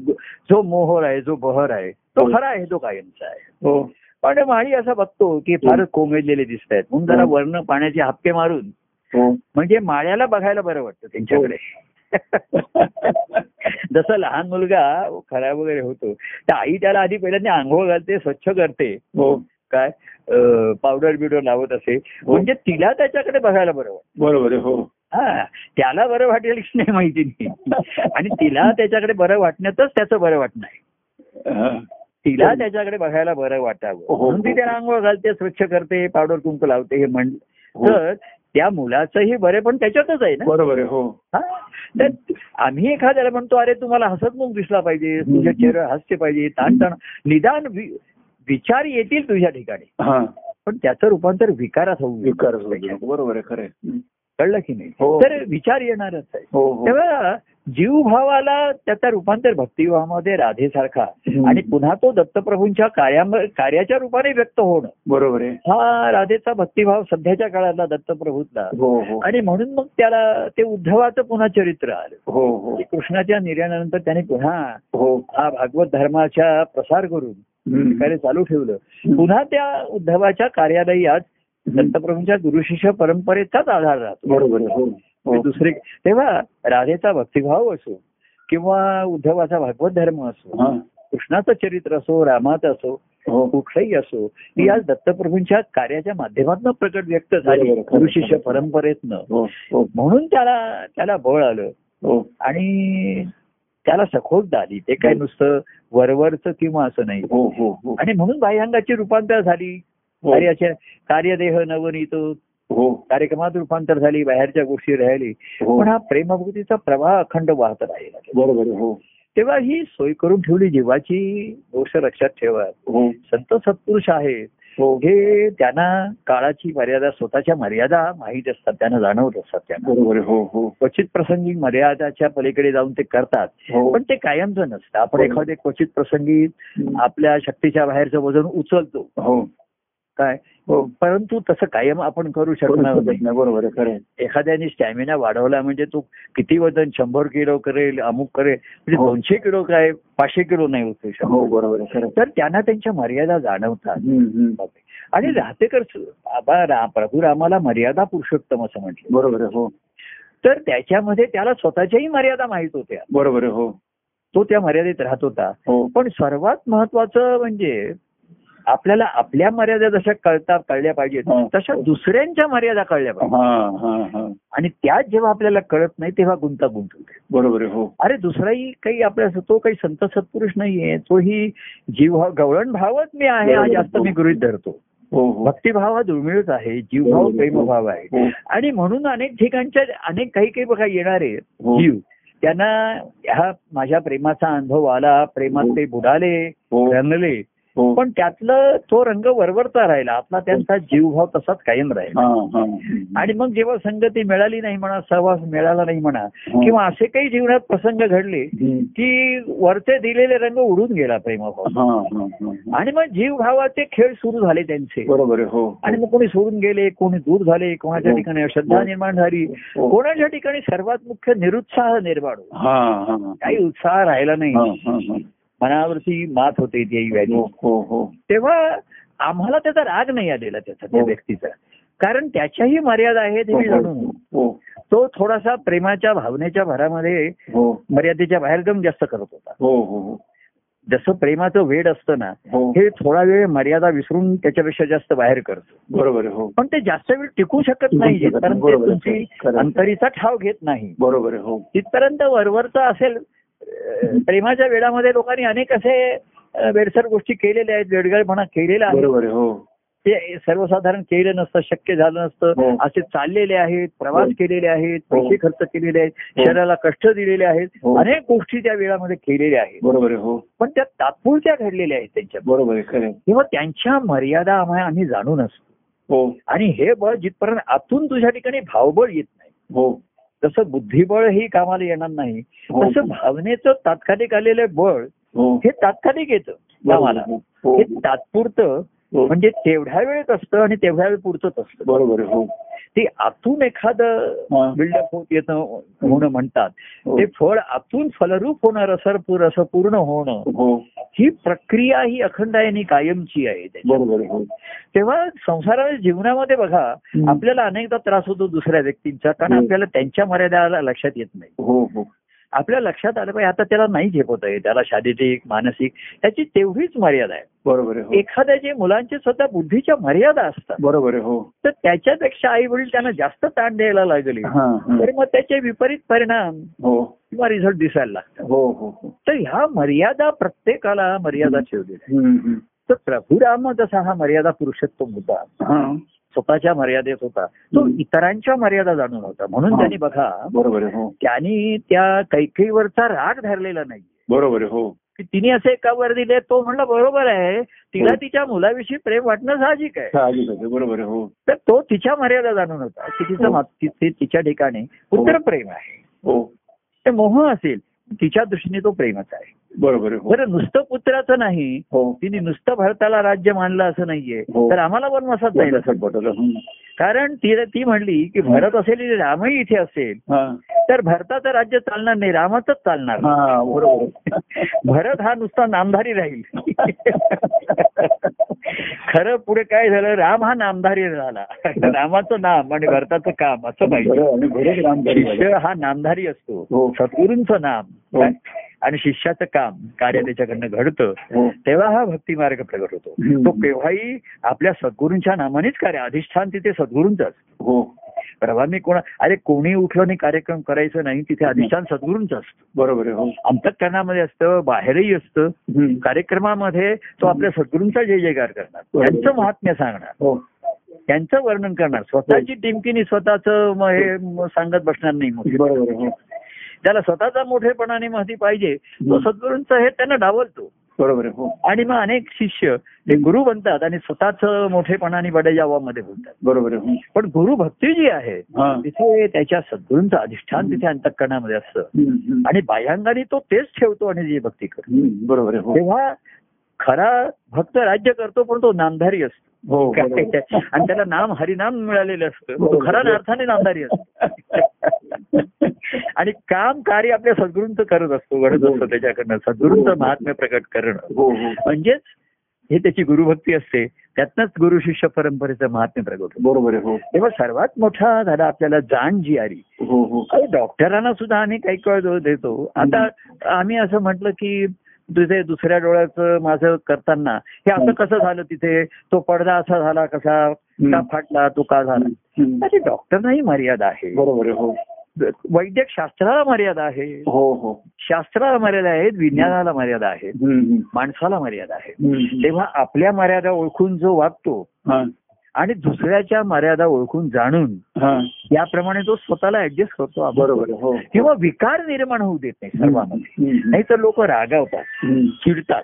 जो मोहर आहे जो बहर आहे तो. खरा आहे तो कायमचा आहे. हो. पण माळी असं बघतो की फारच कोमेजलेले दिसत आहेत. म्हणून जरा हो. वर्ण पाण्याचे हप्के मारून हो म्हणजे माळ्याला बघायला बरं वाटतं त्यांच्याकडे. जसं लहान मुलगा खराब वगैरे होतो तर आई त्याला आधी पहिल्यांदा आंघोळ घालते स्वच्छ करते. हो. काय? पावडर बिवडर लावत असे. हो. म्हणजे तिला त्याच्याकडे बघायला बरं वाटतं. बरोबर हो. हा त्याला बरं वाटेल की नाही माहिती नाही. आणि तिला त्याच्याकडे बरं वाटण्यातच त्याचं बरं वाटणं आहे हा. तिला त्याच्याकडे बघायला बरं वाटावं हो. म्हणून ती त्याला आंघोळ घालते स्वच्छ करते पावडर कुंकू लावते हे म्हण हो. तर त्या मुलाचंही बरे पण त्याच्यातच आहे ना बरोबर हो हा? तर आम्ही एखाद्याला म्हणतो अरे तुम्हाला हसतमुख दिसला पाहिजे तुझ्या चेहऱ्यावर हास्य पाहिजे ताणताण निदान विचार येतील तुझ्या ठिकाणी हा पण त्याचं रूपांतर विकारात होऊ विकार. बरोबर आहे खरं. कळलं की नाही हो. तर विचार येणारच आहे हो हो तेव्हा जीवभावाला त्याचा रूपांतर भक्तिभावामध्ये राधेसारखा. आणि पुन्हा तो दत्तप्रभूंच्या कार्या कार्याच्या रूपाने व्यक्त होणं. बरोबर आहे. हा राधेचा भक्तिभाव सध्याच्या काळातला दत्तप्रभूतला. हो हो. आणि म्हणून मग त्याला ते उद्धवाचं पुन्हा चरित्र आलं. हो हो. कृष्णाच्या निर्याणानंतर त्याने पुन्हा हो. भागवत धर्माच्या प्रसार करून. कार्य चालू ठेवलं. पुन्हा त्या उद्धवाच्या कार्यालयी आज दत्तप्रभूंच्या गुरुशिष्य परंपरेचाच आधार राहतो. बरोबर दुसरे तेव्हा राधेचा भक्तिभाव असो किंवा उद्धवाचा भागवत धर्म असो हा. कृष्णाचं चरित्र असो रामाचं असो हो. कुठलंही असो ती आज दत्तप्रभूंच्या कार्याच्या माध्यमातून प्रकट व्यक्त झाली. गुरुशिष्य. परंपरेतनं. हो हो. म्हणून त्याला त्याला बळ आलं. हो. आणि त्याला सखोल आली ते काय नुसतं वरवरचं किंवा असं नाही. हो हो हो. आणि म्हणून बाह्यांगाची रूपांतर झाली. हो. कार्याच्या कार्यदेह नवनीत हो. कार्यक्रमात रूपांतर झाली बाहेरच्या गोष्टी राहिली. हो. पण हा प्रेमभक्तीचा प्रवाह अखंड वाहत राहिला. बरोबर हो. तेव्हा ही सोय करून ठेवली जीवाची दोष लक्षात ठेवा. हो. संत सत्पुरुष आहेत. हो. हे त्यांना काळाची मर्यादा स्वतःच्या मर्यादा माहीत असतात त्यांना जाणवत असतात त्यांना. हो हो. क्वचित प्रसंगी मर्यादाच्या पलीकडे जाऊन ते करतात. पण ते कायमचं नसतं. आपण हो. एखादे क्वचित प्रसंगी. आपल्या शक्तीच्या बाहेरचं वजन उचलतो. काय? हो परंतु तसं कायम आपण करू शकणार नाही. बरोबर. एखाद्याने स्टॅमिना वाढवला म्हणजे तो किती वजन शंभर किलो करेल अमुक करेल म्हणजे हो. दोनशे किलो काय पाचशे किलो नाही होते हो बरोबर. तर त्यांना त्यांच्या मर्यादा जाणवतात. आणि राहतेकर प्रभू रामाला मर्यादा पुरुषोत्तम असं म्हटलं. बरोबर हो. तर त्याच्यामध्ये त्याला स्वतःच्याही मर्यादा माहीत होत्या. बरोबर हो. तो त्या मर्यादेत राहत होता. पण सर्वात महत्वाचं म्हणजे आपल्याला आपल्या मर्यादा जशा कळता कळल्या पाहिजेत हा. तशा दुसऱ्यांच्या मर्यादा कळल्या पाहिजेत. हा हा हा. आणि त्याच जेव्हा आपल्याला कळत नाही तेव्हा गुंतागुंत होते. बरोबर हो. अरे दुसराही काही आपल्या तो काही संत सत्पुरुष नाहीये तोही जीव गवळण भावच मी आहे हा जास्त मी गृहित धरतो. हो हो. भक्तिभाव हा दुर्मिळच आहे जीवभाव प्रेमभाव आहे. हो. आणि म्हणून अनेक ठिकाणच्या अनेक काही काही बघा येणारे हो. जीव त्यांना ह्या माझ्या प्रेमाचा अनुभव आला प्रेमात हो. ते बुडाले हो. रंगले. हो पण त्यातलं तो रंग वरवरचा राहिला आपला त्यांचा जीवभाव तसाच कायम राहिला हा हा आणि मग जेव्हा संगती मिळाली नाही म्हणा सहवास मिळाला नाही म्हणा हो. किंवा असे काही जीवनात प्रसंग घडले. की वरचे दिलेले रंग उडून गेला प्रेमभाव हा हा हा आणि मग जीवभावाचे खेळ सुरू झाले त्यांचे बरोबर हो आणि मग कोणी सोडून गेले कोणी दूर झाले कोणाच्या हो. ठिकाणी अश्रद्धा हो. निर्माण झाली हो. कोणाच्या ठिकाणी सर्वात मुख्य निरुत्साह निर्माण. हा हा हा काही उत्साह राहिला नाही मनावरती मात होते ती व्याधी हो हो हो. तेव्हा आम्हाला त्याचा राग नाही आलेला त्याचा त्या. व्यक्तीचा. कारण त्याच्याही मर्यादा आहेत हे मी जाणून. तो थोडासा प्रेमाच्या भावनेच्या भरामध्ये मर्यादेच्या बाहेर जाऊन जास्त करत होता. जसं प्रेमाचं वेड असतं ना हो. थोडा वेळ मर्यादा विसरून त्याच्यापेक्षा जास्त बाहेर करतो. बरोबर हो. पण ते जास्त वेळ टिकू शकत नाही कारण. तुमची. अंतरीचा ठाव घेत नाही. बरोबर हो. तिथपर्यंत वरवरचं असेल प्रेमाच्या वेळामध्ये लोकांनी अनेक असे वेडसर गोष्टी केलेल्या आहेत वेडगळपणा केलेला आहे हो ते सर्वसाधारण केलं नसतं शक्य झालं हो. नसतं असे चाललेले आहेत प्रवास हो. केलेले आहेत हो. पैसे खर्च केलेले आहेत हो. शरीराला कष्ट दिलेले आहेत हो. अनेक गोष्टी त्या वेळामध्ये केलेल्या आहेत बरोबर आहे हो पण त्या तात्पुरत्या घडलेल्या आहेत त्यांच्या बरोबर. तेव्हा त्यांच्या मर्यादा आम्हा- आम्ही जाणून असतो हो आणि हे बळ जिथपर्यंत आतून तुझ्या ठिकाणी भावबळ येत नाही हो तसं बुद्धिबळ ही कामाला येणार नाही हो. तसं भावनेचं तात्कालिक आलेलं बळ हो हे तात्कालिक येतं कामाला हो हे तात्पुरतं. म्हणजे तेवढ्या वेळेत असतं आणि तेवढ्या वेळ पुरतच असतं. बरोबर हो. ते आतून एखादं हा. बिल्डअप होत येतं होणं म्हणतात. हो. ते फळ आतून फलरूप होणं रसरपूर असं पूर्ण होणं हो. ही प्रक्रिया ही अखंड आहे आणि कायमची आहे हो. तेव्हा संसाराच्या जीवनामध्ये बघा. आपल्याला अनेकदा त्रास होतो दुसऱ्या व्यक्तींचा कारण. आपल्याला त्यांच्या मर्यादा लक्षात येत नाही. हो हो. आपल्या लक्षात आलं पाहिजे. आता त्याला नाही झेपत आहे. त्याला शारीरिक मानसिक त्याची तेवढीच मर्यादा आहे. बरोबर आहे हो. एखाद्याचे मुलांचे स्वतः बुद्धीच्या मर्यादा असतात बरोबर आहे हो. तर त्याच्यापेक्षा आई वडील त्यांना जास्त ताण द्यायला लागले. तर मग त्याचे विपरीत परिणाम हो. किंवा रिझल्ट दिसायला लागतात. हो हो हो. तर ह्या मर्यादा प्रत्येकाला मर्यादा ठेवलेल्या. तर प्रभू राम जसा हा मर्यादा पुरुषोत्तम होता हा. स्वतःच्या मर्यादेत होता. तो. इतरांच्या मर्यादा जाणून होता. म्हणून. त्यांनी बघा बरोबर हो. त्यांनी त्या कैकेईवरचा राग धरलेला नाही बरोबर हो. की तिने असे एका वर दिले तो म्हणला बरोबर आहे. तिला हो. तिच्या मुलाविषयी प्रेम वाटणं साहजिक आहे. बरोबर हो. तर तो तिच्या मर्यादा जाणून होता की तिचं हो. तिच्या ठिकाणी पुत्र प्रेम आहे. हो. ते मोह असेल तिच्या दृष्टीने तो प्रेमच आहे. बरोबर हो बरं नुसतं पुत्राचं नाही हो तिने नुसतं भारताला राज्य मानलं असं नाहीये हो. तर आम्हाला वनवासात जाईल असं पटलं हम्म. कारण ती ती म्हणली की भरत असेल रामही इथे असेल तर भरताचं राज्य चालणार नाही रामाचंच चालणार हा बरोबर. भरत हा नुसता नामधारी राहील खरं पुढे काय झालं राम हा नामधारी झाला रामाचं नाम आणि भरताचं काम असं पाहिजे. शिष्य हा नामधारी असतो. सद्गुरूंचं नाम? आणि शिष्याचं काम कार्य त्याच्याकडनं घडतं हो. तेव्हा हा भक्ती मार्ग प्रगट होतो. तो केव्हाही आपल्या सद्गुरूंच्या नामानेच कार्य अधिष्ठान तिथे सद्गुरूंच हो. परवा मी कोणा अरे कोणी उठलं आणि कार्यक्रम करायचं नाही तिथे अधिष्ठान सद्गुरूंच असतं. बरोबर हो. अंतकरणामध्ये असतं बाहेरही असतं. कार्यक्रमामध्ये तो आपल्या सद्गुरूंचा जय जयकार करणार. त्यांचं महात्म्य सांगणार. हो. त्यांचं वर्णन करणार. स्वतःची टिमकीनी स्वतःच हे सांगत बसणार नाही बरोबर हो. त्याला स्वतःचा मोठेपणाने माहिती पाहिजे तो. सद्गुरूंचं हे त्यांना डावलतो बरोबर आहे हो आणि मग अनेक शिष्य ते गुरु बनतात आणि स्वतःच मोठेपणाने बडेजावामध्ये बोलतात बरोबर हो. पण गुरु भक्ती जी आहे हा. तिथे त्याच्या सद्गुरूंचं अधिष्ठान तिथे अंतकरणामध्ये असतं. आणि बाह्यांगाने तो तेच ठेवतो आणि जी भक्ती करतो बरोबर आहे हो तेव्हा खरा भक्त राज्य करतो पण तो नामधारी असतो हो आणि त्याला नाम हरिनाम मिळालेलं असतं. तो खरा अर्थाने नामधारी असतो. आणि काम कार्य आपल्या सद्गुरूंचं करत असतो घडत असतो त्याच्याकडनं. सद्गुरूंचं महात्म्य प्रकट करणं. हो हो. म्हणजेच हे त्याची गुरुभक्ती असते. त्यातनंच गुरु शिष्य परंपरेचं महात्म्य प्रगट होतं. बरोबर हो. तेव्हा सर्वात मोठा झाला आपल्याला जाण जी आली हो हो. डॉक्टरांना सुद्धा आम्ही काही काळ देतो. आता आम्ही असं म्हटलं की तुझे दुसऱ्या डोळ्याचं माझं करताना. हे असं कसं झालं तिथे? तो पडदा असा झाला कसा? का फाटला? तो का झाला. अरे डॉक्टरनाही मर्यादा आहे. बरोबर हो. वैद्यक शास्त्राला मर्यादा आहे. हो हो. शास्त्राला मर्यादा आहेत विज्ञानाला मर्यादा आहे. माणसाला मर्यादा आहे. तेव्हा आपल्या मर्यादा ओळखून जो वागतो आणि दुसऱ्याच्या मर्यादा ओळखून जाणून हा याप्रमाणे तो स्वतःला ऍडजस्ट करतो. बरोबर हो किंवा विकार निर्माण होऊ देत नाही सर्वांमध्ये. नाही तर लोक रागावतात. चिडतात.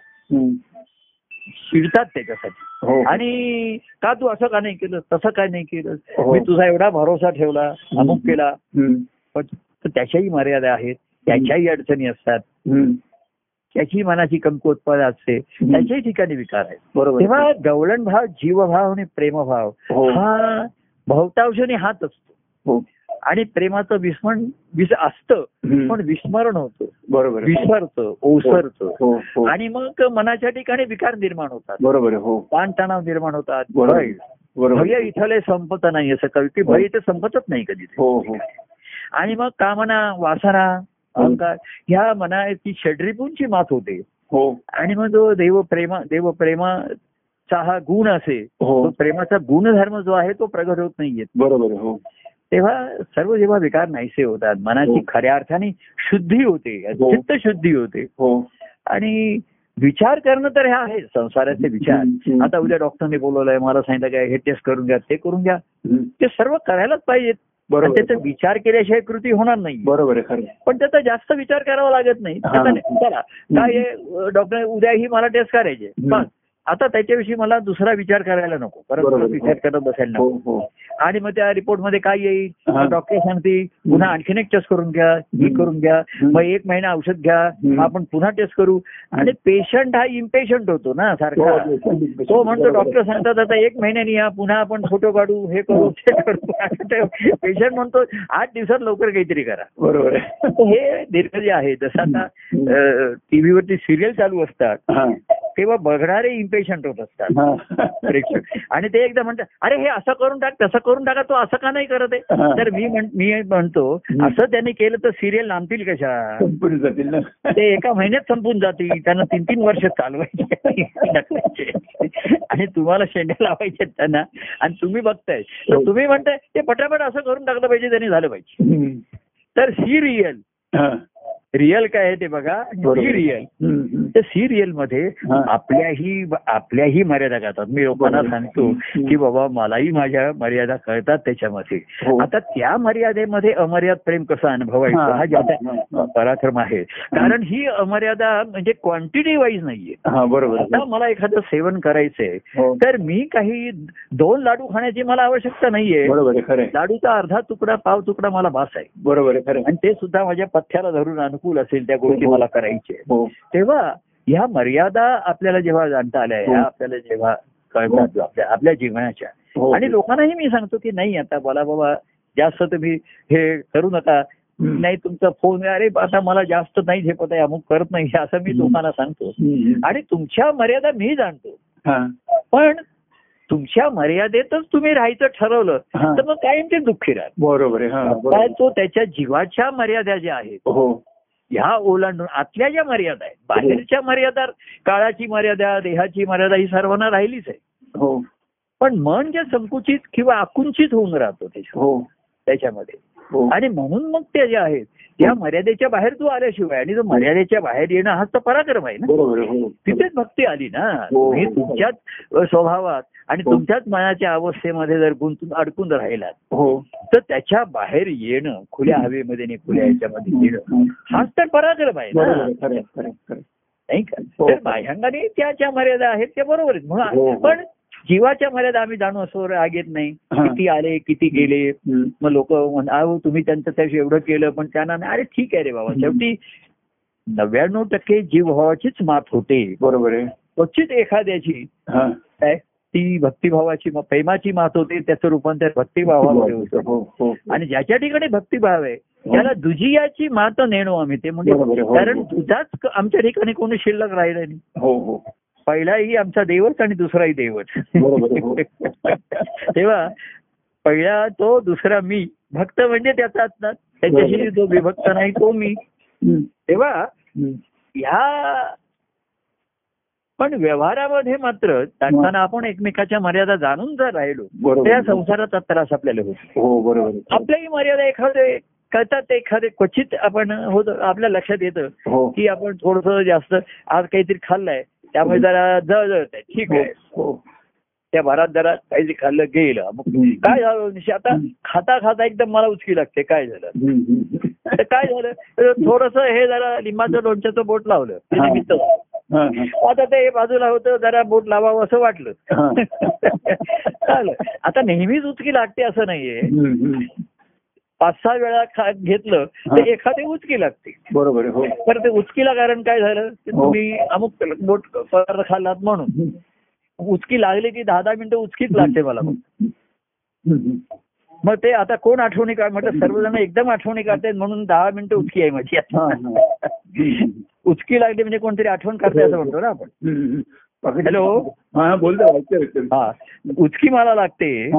चिडतात त्याच्यासाठी हो आणि का तू असं का नाही केलं तसं काय नाही केलं हो. मी तुझा एवढा भरोसा ठेवला अमुक केला. पण त्याच्याही मर्यादा आहेत त्याच्याही अडचणी असतात. त्याची मनाची कमकुवत असते. त्याच्याही ठिकाणी विकार आहेत. बरोबर. तेव्हा गवळण भाव जीवभाव आणि प्रेमभाव हो. हा बहुतांशाने हात असतो. हो. आणि प्रेमाचं विस्मरण विस असतं. पण विस्मरण होतं. बरोबर. विसरतं ओसरतं. हो हो. आणि मग मनाच्या ठिकाणी विकार निर्माण होतात. बरोबर हो. ताणतणाव निर्माण होतात. बरोबर. भय. इथले संपत नाही असं कवी की भय इथे संपतच नाही कधी. हो हो. आणि मग कामना वासना अहंकार. ह्या मनाची षड्रिपूंची मात होते. हो. आणि मग जो देव प्रेमा देव प्रेमाचा हा गुण असे हो. तो प्रेमाचा गुणधर्म जो आहे तो प्रगट होत नाहीये. बरोबर हो. तेव्हा सर्व जेव्हा विकार नाहीसे होतात मनाची हो. खऱ्या अर्थाने शुद्धी होते हो. चित्त शुद्धी होते. हो. आणि विचार करणं तर हे आहे संसाराचे विचार. आता उद्या डॉक्टरने बोलवलंय मला सांगितलं काय हे टेस्ट करून घ्या ते करून घ्या. ते सर्व करायलाच पाहिजेत. बरोबर. त्याचा विचार केल्याशिवाय कृती होणार नाही बरोबर आहे खरं. पण त्याचा जास्त विचार करावा लागत नाही. हा. चला काय डॉक्टर उद्याही मला टेस्ट करायचे आता त्याच्याविषयी मला दुसरा विचार करायला नको. परत विचार करत बसायला हो नको. हो. आणि मग त्या रिपोर्टमध्ये काय येईल. डॉक्टर सांगते पुन्हा आणखीन एक टेस्ट करून घ्या ही. करून घ्या. मग एक महिना औषध घ्या आपण पुन्हा टेस्ट करू. आणि पेशंट हा इम्पेशंट होतो ना सारखा. हो, तो म्हणतो डॉक्टर सांगतात आता एक महिन्यानी या पुन्हा आपण फोटो काढू हे करू ते करू. पेशंट म्हणतो आठ दिवसात लवकर काहीतरी करा. बरोबर. हे दीर्घ जे आहे जसं आता टीव्हीवरती सिरियल चालू असतात. तेव्हा बघणारे इम्पेशंट होत असतात. हा. प्रेक्षक. आणि ते एकदा म्हणतात अरे हे असं करून टाक तसं करून टाका तो असं का नाही करत आहे? हा. तर मी मी म्हणतो. असं त्यांनी केलं तर सिरियल नांबतील कशा संपून जातील ना. ते एका महिन्यात संपून जातील. त्यांना तीन तीन वर्ष चालवायचे. आणि तुम्हाला शेंड्या लावायचे त्यांना. आणि तुम्ही बघताय. तर तुम्ही म्हणताय ते पटापट असं करून टाकलं पाहिजे त्यांनी झालं पाहिजे. तर सी रिअल. रिअल काय आहे ते बघा. Serial. तर सिरियलमध्ये हा. आपल्याही आपल्याही मर्यादा करतात मी लोकांना. सांगतो. की बाबा मलाही माझ्या मर्यादा कळतात त्याच्यामध्ये हो. आता त्या मर्यादेमध्ये अमर्याद प्रेम कसं अनुभवायचं हा, ज्याचा. पराक्रम आहे कारण ही अमर्यादा म्हणजे क्वांटिटी वाईज नाहीये हा बरोबर आता. मला एखादं सेवन करायचंय हो. तर मी काही दोन लाडू खाण्याची मला आवश्यकता नाहीये बरोबर. लाडूचा अर्धा तुकडा पाव तुकडा मला बास आहे बरोबर आहे खरं आहे. आणि ते सुद्धा माझ्या पथ्याला धरून अनुकूल असेल त्या गोष्टी हो. मला करायचे हो तेव्हा ह्या मर्यादा आपल्याला जेव्हा जाणता आल्या हो. आपल्याला जेव्हा कळतात आपल्या आपल्या जीवनाच्या हो. आणि लोकांनाही मी सांगतो की नाही आता बोला बाबा जास्त तुम्ही हे करू नका. नाही तुमचा फोन अरे आता मला जास्त नाही झेपत आहे अमुक करत नाही हे असं मी. लोकांना सांगतो. आणि तुमच्या मर्यादा मी जाणतो हा. पण तुमच्या मर्यादेतच तुम्ही राहायचं ठरवलं हा. तर मग कायम ते दुःखी राहत बरोबर हा तो त्याच्या जीवाच्या मर्यादा ज्या आहेत हो ह्या ओलांडून आतल्या ज्या मर्यादा आहेत बाहेरच्या मर्यादा काळाची मर्यादा देहाची मर्यादा ही सर्वांना राहिलीच आहे. हो. पण मन जे संकुचित किंवा आकुंचित होऊन राहतो त्याच्या- हो. त्याच्यामध्ये. हो. आणि म्हणून मग ते जे आहेत त्या मर्यादेच्या बाहेर तू आल्याशिवाय आणि जो मर्यादेच्या बाहेर येणं हाच तर पराक्रम आहे ना हो तिथेच भक्ती आली ना हो. तुम्ही तुमच्याच स्वभावात आणि हो. तुमच्याच मनाच्या अवस्थेमध्ये जर गुंतून अडकून राहिलात हो तर त्याच्या बाहेर येणं खुल्या हवेमध्ये आणि खुल्या ह्याच्यामध्ये येणं हाच तर पराक्रम आहे ना. नाही का हो. तर बाह्यांगाने त्या ज्या मर्यादा आहेत त्या बरोबर आहेत हो, म्हणून हो. पण जीवाच्या मर्यादा आम्ही जाणू असो राग येत नाही. हा. किती आले किती गेले. मग लोक अहो तुम्ही त्यांचं त्याशी एवढं केलं. पण त्यांना. अरे ठीक आहे रे बाबा. शेवटी नव्याण्णव टक्के जीवभावाचीच मात होते. बरोबर आहे. क्वचित एखाद्याची हा. काय ती भक्तिभावाची प्रेमाची मात होते त्याचं रूपांतर भक्तिभावामध्ये होतं. हो हो. आणि ज्याच्या ठिकाणी भक्तिभाव आहे त्याला दुजियाची मात नेणो आम्ही ते म्हणजे हो, कारण हो. तुझाच क- आमच्या ठिकाणी कोणी शिल्लक राहिलं नाही. हो हो. पहिलाही आमचा देवच आणि दुसराही देवच हो. तेव्हा पहिला तो दुसरा मी भक्त म्हणजे त्याचा त्याच्याशी. जो विभक्त नाही तो मी. तेव्हा. ह्या पण व्यवहारामध्ये मात्र टाकताना आपण एकमेकाच्या मर्यादा जाणून जर राहिलो. त्या संसाराचा त्रास आपल्याला होतो हो. आपल्याही मर्यादा एखादे कळतात एखादे क्वचित आपण होत आपल्या लक्षात येतं हो की आपण थोडस जास्त आज काहीतरी खाल्लंय त्यामुळे जरा जळजळत आहे ठीक आहे हो त्या भरात जरा काहीतरी खाल्लं गेलं मग. काय झालं? आता खाता खाता एकदम मला उचकी लागते काय झालं. तर काय झालं थोडस हे जरा लिंबाचं लोणच्याचं बोट लावलं हा. निमित्त हा, हा. आता ते बाजूला होतं जरा बोट लावावं असं वाटलं हा. आता नेहमीच उचकी लागते असं नाहीये. पाच सहा वेळा घेतलं तर. एखादी उचकी लागते बरोबर हो तर ते उचकीला कारण काय झालं हो. तुम्ही अमुक बोट पदार्थ खाल्लात म्हणून उचकी लागली की दहा दहा मिनिटं उचकीच लागते मला मग. मग ते आता कोण आठवणी काढ म्हटलं सर्वजण एकदम आठवणी काढतायत म्हणून दहा मिनिटं उचकी आहे माझी. उचकी लागली म्हणजे कोणतरी आठवण करते असं म्हणतो ना आपण. हॅलो? हा बोलतो. हा उचकी मला लागते.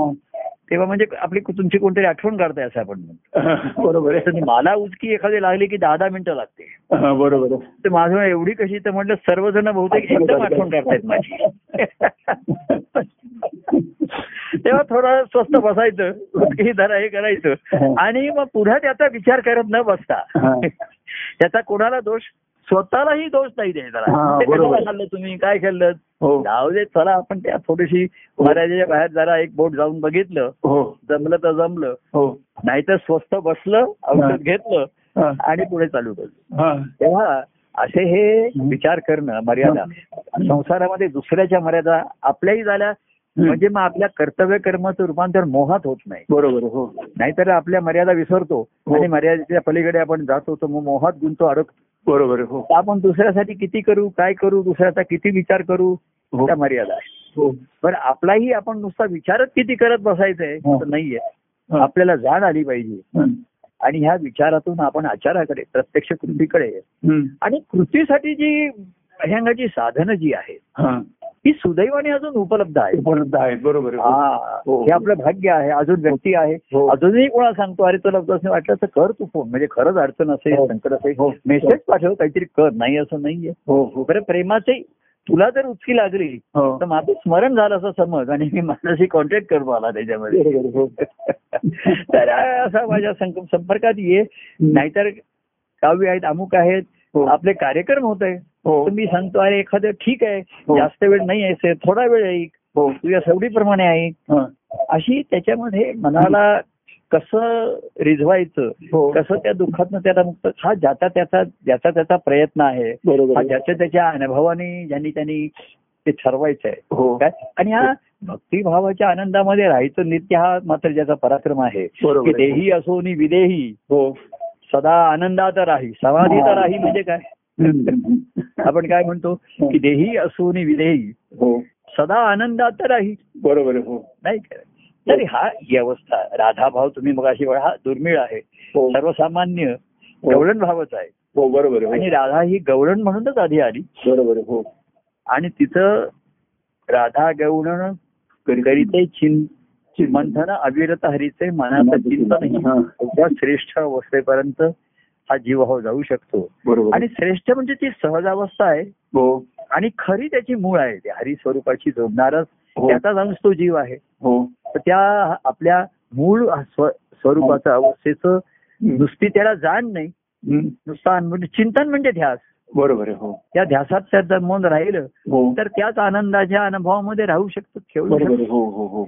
तेव्हा म्हणजे आपली तुमची कोणतरी आठवण काढताय असं आपण म्हणतो. बरोबर मला उचकी एखादी लागली की दहा दहा मिनिटं लागते हा, बरोबर आहे. तर माझं एवढी कशी तर म्हटलं सर्वजण बहुतेक एकदम आठवण करतायत माझी. तेव्हा थोडं स्वस्त बसायचं उचकी जरा हे करायचं. आणि मग पुन्हा त्याचा विचार करत न बसता. हा. त्याचा कोणाला दोष? स्वतःलाही दोष नाही द्यायचा. हा. खाल्लं तुम्ही? काय खाल्लं हो. जाऊ दे चला आपण त्या थोडीशी मर्यादेच्या बाहेर जरा एक बोट जाऊन बघितलं. हो. जमलं तर जमलं. हो. नाहीतर स्वस्त बसलं. औषध घेतलं आणि पुढे चालू केलं. हा. तेव्हा असे हे विचार करणं मर्यादा. संसारामध्ये दुसऱ्याच्या मर्यादा आपल्याही झाल्या. म्हणजे मग आपल्या कर्तव्य कर्माचं रूपांतर मोहात होत नाही. बरोबर हो. नाहीतर आपल्या मर्यादा विसरतो. आणि मर्यादेच्या पलीकडे आपण जातो तर मग मोहात गुंतो अडकतो. बरोबर हो आपण दुसऱ्यासाठी किती करू काय करू दुसऱ्याचा किती विचार करू हो. त्या मर्यादा आहे हो पण आपलाही आपण नुसता विचारच किती करत बसायचंय हो. नाहीये. आपल्याला जाण आली पाहिजे. आणि ह्या विचारातून आपण आचाराकडे प्रत्यक्ष कृतीकडे. आणि कृतीसाठी जी अभ्यंगाची साधनं जी आहेत हा. सुदैवाने अजून उपलब्ध आहेत उपलब्ध आहेत बरोबर हो. हा हो. हे आपलं भाग्य आहे अजून व्यक्ती आहे हो. अजूनही कोणाला सांगतो अरे तुला असं वाटलं तर कर तू फोन म्हणजे खरंच अडचण असेल. संकट असेल हो. मेसेज पाठव काहीतरी कर नाही असं नाहीये हो हो बरं प्रेमाचे तुला जर उचकी लागली. तर माझं स्मरण झालं असं समज आणि मी माझ्याशी कॉन्टॅक्ट करतो आला त्याच्यामध्ये. तर असा माझ्या संक- संपर्कात ये नाहीतर काव्य आहेत अमुक आहेत. आपले कार्यक्रम होत आहे हो तर मी सांगतो अरे एखादं ठीक आहे हो. जास्त वेळ नाही आहे थोडा वेळ ऐक हो. तुझ्या सवडीप्रमाणे ऐक हा. अशी त्याच्यामध्ये मनाला कसं रिझवायचं हो. कसं त्या दुःखातनं त्याला मुक्त हा ज्याचा त्याचा ज्याचा त्याचा प्रयत्न आहे हा ज्याच्या त्याच्या अनुभवाने ज्यांनी त्यांनी ते ठरवायचं आहे. हो. काय? आणि हा भक्तिभावाच्या आनंदामध्ये राहायचं नित्य हा मात्र ज्याचा पराक्रम आहे. की देही असो नि विदेही हो. सदा आनंदात राही समाधीत राही म्हणजे काय? हं. आपण काय म्हणतो की देही असो नि विदेही हो. सदा आनंदात राही. बरोबर हो. नाही तर हा ही अवस्था राधाभाव तुम्ही मग अशी हा दुर्मिळ आहे. हो. सर्वसामान्य गवळण भावच आहे. हो बरोबर हो. आणि राधा ही गवळण म्हणूनच आधी आली. बरोबर हो. आणि तिचं राधा गवळण करीते चिं मंथन अविरत हरीचे मनाचं चिंतन. हा. श्रेष्ठ अवस्थेपर्यंत हा जीव हो जाऊ शकतो. आणि श्रेष्ठ म्हणजे ती सहज अवस्था आहे. हो. आणि खरी त्याची मूळ आहे. ती हरी स्वरूपाची जोडणारच हो. त्याचाच अंश तो जीव आहे. तर त्या आपल्या मूळ स्व- स्वरूपाचं अवस्थेचं नुसती त्याला जाण नाही. नुसता म्हणजे चिंतन म्हणजे ध्यास. बरोबर हो. त्या ध्यासात त्याचं मन राहिलं हो. तर त्याच आनंदाच्या अनुभवामध्ये राहू शकतो खेळू शकतो. हो हो हो.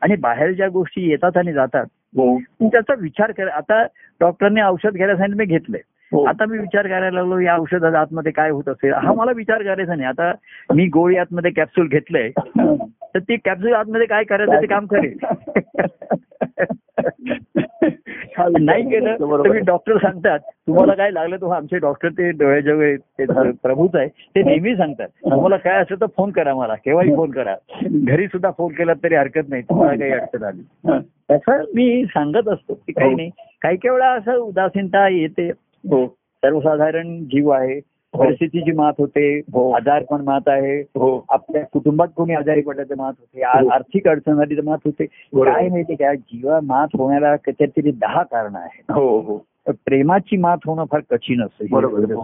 आणि बाहेर ज्या गोष्टी येतात आणि जातात त्याचा विचार कर आता डॉक्टरने औषध घ्यायला सांगितलं मी घेतलंय. आता मी विचार करायला लागलो या औषधाच्या आतमध्ये काय होत असेल? हा मला विचार करायचा नाही. आता मी गोळी आतमध्ये कॅप्सूल घेतलंय. तर ती कॅप्सूल आतमध्ये काय करायचं ते काम करेल. नाही केलं तर मी डॉक्टर सांगतात. तुम्हाला काय लागलं तर आमचे डॉक्टर ते डोळ्याजवळ ते प्रभूच आहे. ते नेहमी सांगतात. तुम्हाला काय असेल तर फोन करा मला. केव्हाही फोन करा. घरी सुद्धा फोन केला तरी हरकत नाही. तुम्हाला काही अडचण आली. हा. तसं मी सांगत असतो की काही हो. नाही. काही काही वेळा असं उदासीनता येते. हो सर्वसाधारण जीव आहे परिस्थितीची मात होते हो. आजार पण मात आहे हो आपल्या कुटुंबात कोणी आजारी पडलं तर मात होते हो. आर्थिक अडचण आली तर मात होते. काय माहिती काय जीवा मात होण्याला काहीतरी दहा कारण आहेत हो हो प्रेमाची मात होणं फार कठीण असतं. हे.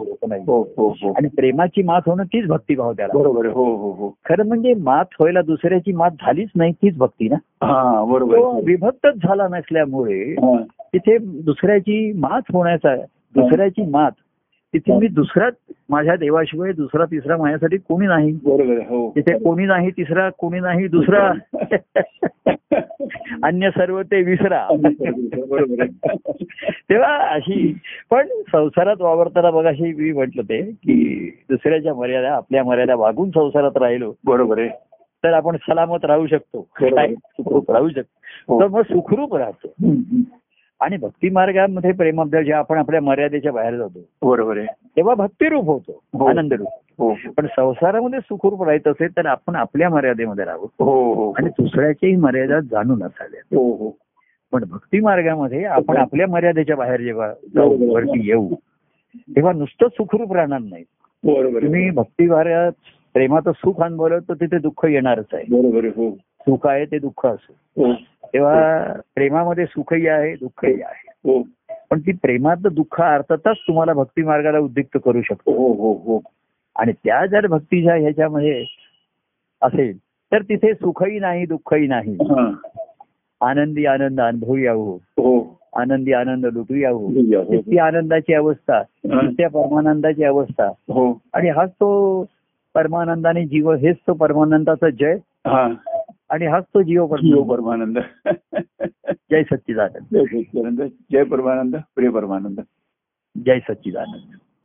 हो हो हो आणि प्रेमाची मात होणं तीच भक्तिभाव त्याला बरोबर. हो हो हो खरं म्हणजे मात व्हायला दुसऱ्याची मात झालीच नाही तीच भक्ती ना हा बरोबर. विभक्तच झाला नसल्यामुळे हा. तिथे दुसऱ्याची मात होण्याचा दुसऱ्याची मात. तिथे मी दुसरा माझ्या देवाशिवाय दुसरा तिसरा माझ्यासाठी कोणी नाही. बरोबर. हो. तिथे कोणी नाही तिसरा कोणी नाही दुसरा. अन्य सर्व ते विसरा. तेव्हा अशी पण संसारात वावरताना बघ अशी मी म्हटलं ते की दुसऱ्याच्या मर्यादा आपल्या मर्यादा वागून संसारात राहिलो. बरोबर आहे. तर आपण सलामत राहू शकतो. राहू शकतो. हो. तर मग सुखरूप राहतो. आणि भक्ती मार्गामध्ये प्रेमाबद्दल जेव्हा आपण आपल्या मर्यादेच्या बाहेर जातो बरोबर आहे. तेव्हा भक्तिरूप होतो हो. आनंदरूप हो. पण संसारामध्ये सुखरूप राहायचं असेल तर आपण आपल्या मर्यादेमध्ये राहू. हो आणि दुसऱ्याच्याही मर्यादा जाणून असाव्यात हो हो. पण भक्ती मार्गामध्ये आपण आपल्या मर्यादेच्या बाहेर जेव्हा. वरती येऊ तेव्हा नुसतं सुखरूप राहणार नाही. तुम्ही भक्ती मार्गात प्रेमाचं सुख अनुभवलं तर तिथे दुःख येणारच आहे. बरोबर सुख आहे ते दुःख असो. तेव्हा प्रेमामध्ये सुखही आहे दुःखही आहे. हो. पण ती प्रेमातलं दुःख अर्थातच तुम्हाला भक्ती मार्गाला उद्युक्त करू शकतो. हो हो हो. आणि त्या जर भक्तीच्या ह्याच्यामध्ये असेल तर तिथे सुखही नाही दुःखही नाही. हा. आनंदी आनंद अनुभवी आहो. हो. आनंदी आनंद लुटूया हो. ती आनंदाची अवस्था त्या परमानंदाची अवस्था. आणि हाच तो परमानंदाने जीव हेच तो परमानंदाचा जय. आणि हाच तो जीव जीव परमानंद परमानंद. जय सच्चिदानंद. जय सच्चिदानंद जय परमानंद प्रिय परमानंद. जय सच्चिदानंद.